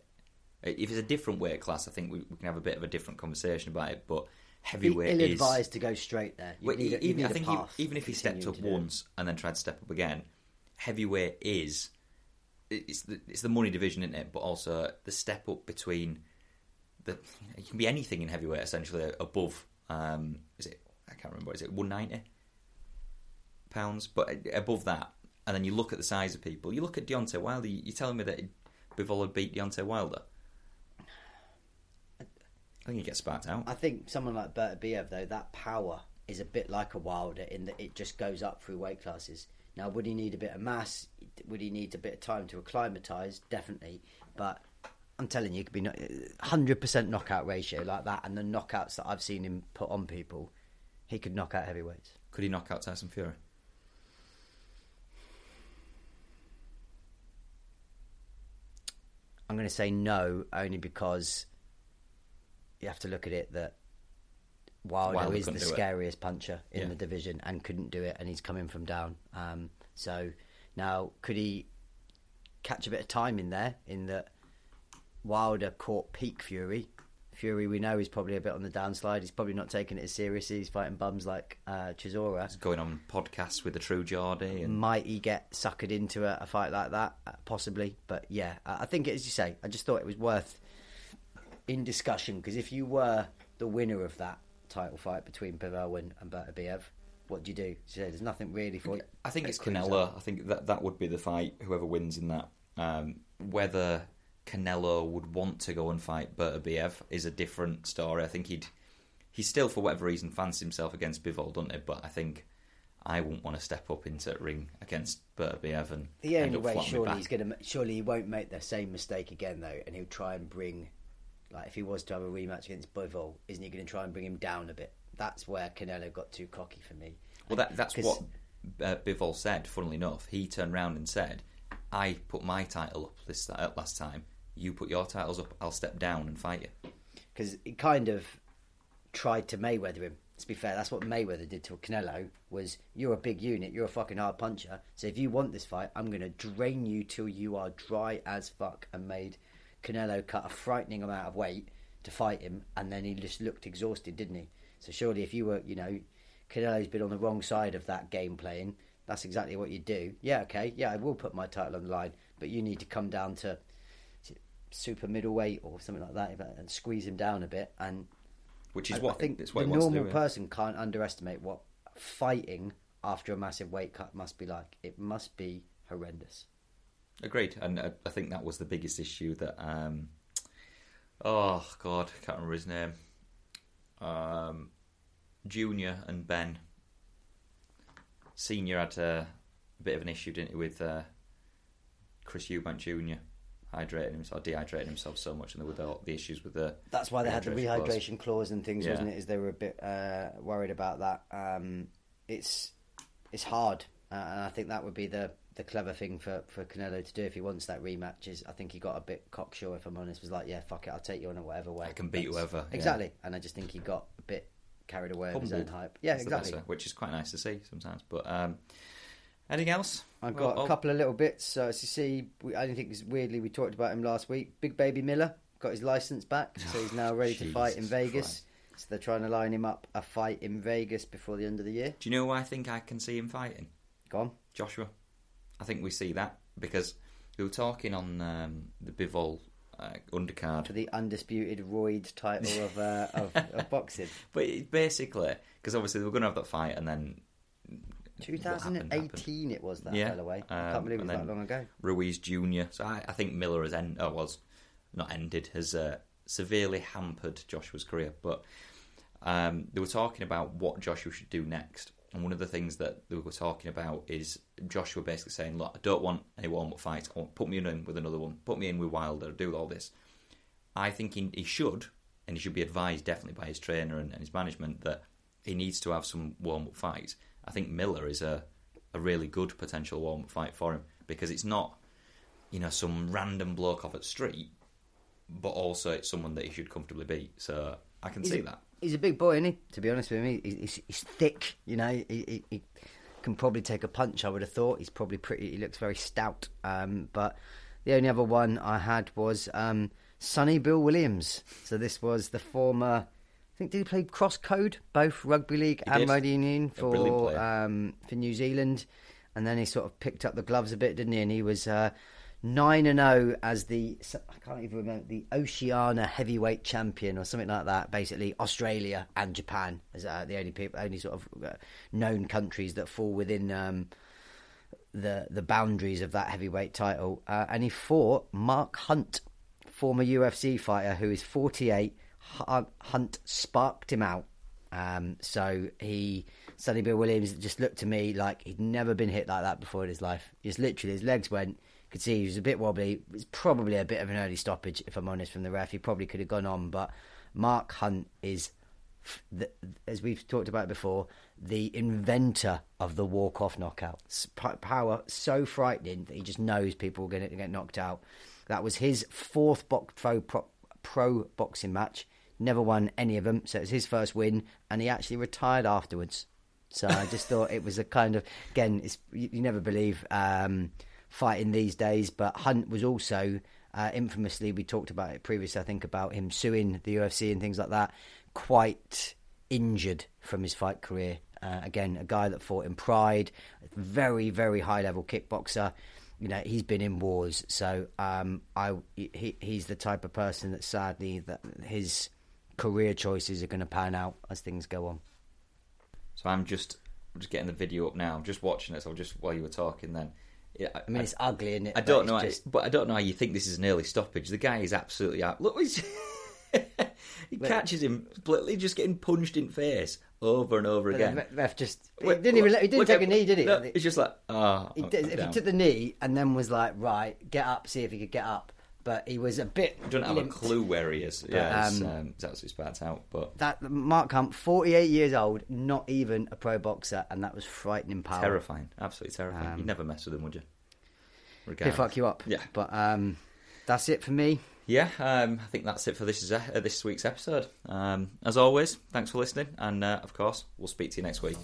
if it's a different weight class, I think we, we can have a bit of a different conversation about it. But heavyweight Ill is advised to go straight there. You Well, need even, need I think he, even if he stepped up to do it. once and then tried to step up again, heavyweight is it's the it's the money division, isn't it? But also the step up between the it can be anything in heavyweight essentially above. Um, is it? I can't remember. Is it one ninety pounds? But above that, and then you look at the size of people. You look at Deontay Wilder. You're telling me that Bivol beat Deontay Wilder? I think he gets sparked out. I think someone like Beterbiev, though, that power is a bit like a Wilder in that it just goes up through weight classes. Now, would he need a bit of mass? Would he need a bit of time to acclimatise? Definitely. But I'm telling you, it could be 100% knockout ratio like that. And the knockouts that I've seen him put on people, he could knock out heavyweights. Could he knock out Tyson Fury? Going to say no only because you have to look at it that Wilder, Wilder is the couldn't it. scariest puncher in Yeah. the division and couldn't do it, and he's coming from down. Um, so now, could he catch a bit of time in there? In that Wilder caught peak Fury. Fury, we know, is probably a bit on the downslide. He's probably not taking it as seriously. He's fighting bums like uh, Chisora. He's going on podcasts with the True Geordie, and Might he get suckered into a, a fight like that? Uh, possibly, but yeah, I think as you say, I just thought it was worth in discussion because if you were the winner of that title fight between Bivol and, Beterbiev, what do you do? Say there's nothing really for you. I think it's. Canelo. I think that that would be the fight. Whoever wins in that, um, whether Canelo would want to go and fight Beterbiev is a different story. I think he'd he still, for whatever reason, fancies himself against Bivol, doesn't he? But I think I wouldn't want to step up into ring against Beterbiev and The only way, flat on my surely, he's going to surely he won't make the same mistake again though, and he'll try and bring, like if he was to have a rematch against Bivol, isn't he going to try and bring him down a bit? That's where Canelo got too cocky for me. Well, that, that's 'Cause- what uh, Bivol said. Funnily enough, he turned round and said, "I put my title up this uh, last time. You put your titles up. I'll step down and fight you." because it kind of tried to Mayweather him. To be fair, that's what Mayweather did to Canelo. Was you're a big unit, you're a fucking hard puncher. So if you want this fight, I'm going to drain you till you are dry as fuck. And made Canelo cut a frightening amount of weight to fight him, and then he just looked exhausted, didn't he? So surely, if you were, you know, Canelo's been on the wrong side of that game playing. That's exactly what you do. Yeah, okay, yeah, I will put my title on the line, but you need to come down to super middleweight or something like that and squeeze him down a bit. And Which is I, what I think it's what the he wants to normal do, yeah. person can't underestimate what fighting after a massive weight cut must be like. It must be horrendous. Agreed, and uh, I think that was the biggest issue that. Um, oh God, I can't remember his name. Um, Junior and Benn. Senior had a, bit of an issue, didn't he, with uh, Chris Eubank Junior hydrating himself, dehydrating himself so much, and there were the, the issues with the. That's why they had the Rehydration clause. clause and things, Yeah. wasn't it? Is they were a bit uh, worried about that. Um, it's it's hard, uh, and I think that would be the the clever thing for, for Canelo to do if he wants that rematch. Is I think he got a bit cocksure, if I'm honest. Was like, yeah, fuck it, I'll take you on a whatever way. I can beat That's- whoever, yeah. Exactly, and I just think he got a bit carried away with his own hype. Yeah, That's exactly. which is quite nice to see sometimes. But um, anything else? I've got oh, a couple of little bits. So as you see, we, I think it's weirdly we talked about him last week. Big Baby Miller got his license back, so he's now ready to *sighs* fight in Vegas. Christ. So they're trying to line him up a fight in Vegas before the end of the year. Do you know who I think I can see him fighting? Go on. Joshua. I think we see that because we were talking on um, the Bivol uh, undercard. For the undisputed Royd title of, uh, of, of *laughs* boxing. But basically, because obviously they were going to have that fight, and then what happened, happened. 2018 it was that Yeah, fell away. I um, can't believe it was that long ago. Ruiz Junior. So I, I think Miller has end, oh, was not ended, has uh, severely hampered Joshua's career. But um, they were talking about what Joshua should do next. And one of the things that they were talking about is Joshua basically saying, "Look, I don't want any warm up fights. I want- Put me in with another one. Put me in with Wilder. Do all this." I think he, he should, and he should be advised definitely by his trainer and, and his management that he needs to have some warm up fights. I think Miller is a a really good potential warm fight for him because it's not, you know, some random bloke off at street, but also it's someone that he should comfortably beat. So I can He's see a, that. He's a big boy, isn't he? To be honest with me, he's, he's, he's thick. You know, he, he, he can probably take a punch. I would have thought he's probably pretty. He looks very stout. Um, but the only other one I had was um, Sonny Bill Williams. So this was the former. I think did he play cross code both rugby league He and did. rugby union for um, for New Zealand, and then he sort of picked up the gloves a bit, didn't he? And he was. Uh, Nine and zero as the I can't even remember the Oceania heavyweight champion or something like that. Basically, Australia and Japan as uh, the only people, only sort of uh, known countries that fall within um, the the boundaries of that heavyweight title. Uh, and he fought Mark Hunt, former UFC fighter who is 48. Hunt, sparked him out. Um, so he, Sonny Bill Williams, just looked to me like he'd never been hit like that before in his life. Just literally, his legs went. You could see he was a bit wobbly. It's probably a bit of an early stoppage, if I'm honest, from the ref. He probably could have gone on, but Mark Hunt is the, as we've talked about before, the inventor of the walk-off knockout. Power so frightening that he just knows people are going to get knocked out. That was his fourth pro, pro pro boxing match. Never won any of them, so it was his first win, and he actually retired afterwards. So I just thought it was a kind of again, you, you never believe um, fighting these days. But Hunt was also uh, infamously, we talked about it previously. I think about him suing the UFC and things like that. Quite injured from his fight career. Uh, again, a guy that fought in Pride, very very high level kickboxer. You know, he's been in wars, so um, I he, he's the type of person that sadly that his career choices are going to pan out as things go on. So I'm just I'm just getting the video up now. I'm just watching it. So just while you were talking, then. Yeah, I, I mean, it's ugly, isn't it? I don't it's know, just- but I don't know how you think this is an early stoppage. The guy is absolutely out. Look, he's *laughs* he catches him completely just getting punched in the face over and over again. ref- ref just he didn't even let- he didn't look take at- a knee, did he? No, it's just like oh, did, if he took the knee and then was like, right, get up, see if he could get up. But he was a bit. I don't have a clue where he is. Yeah, it's, um, um, it's absolutely spat out. But That Mark Hunt, forty-eight years old, not even a pro boxer, and that was frightening power. terrifying, absolutely terrifying. Um, You'd never mess with him, would you? He'll fuck you up. Yeah. But um, that's it for me. Yeah, um, I think that's it for this uh, this week's episode. Um, as always, thanks for listening, and uh, of course, we'll speak to you next week.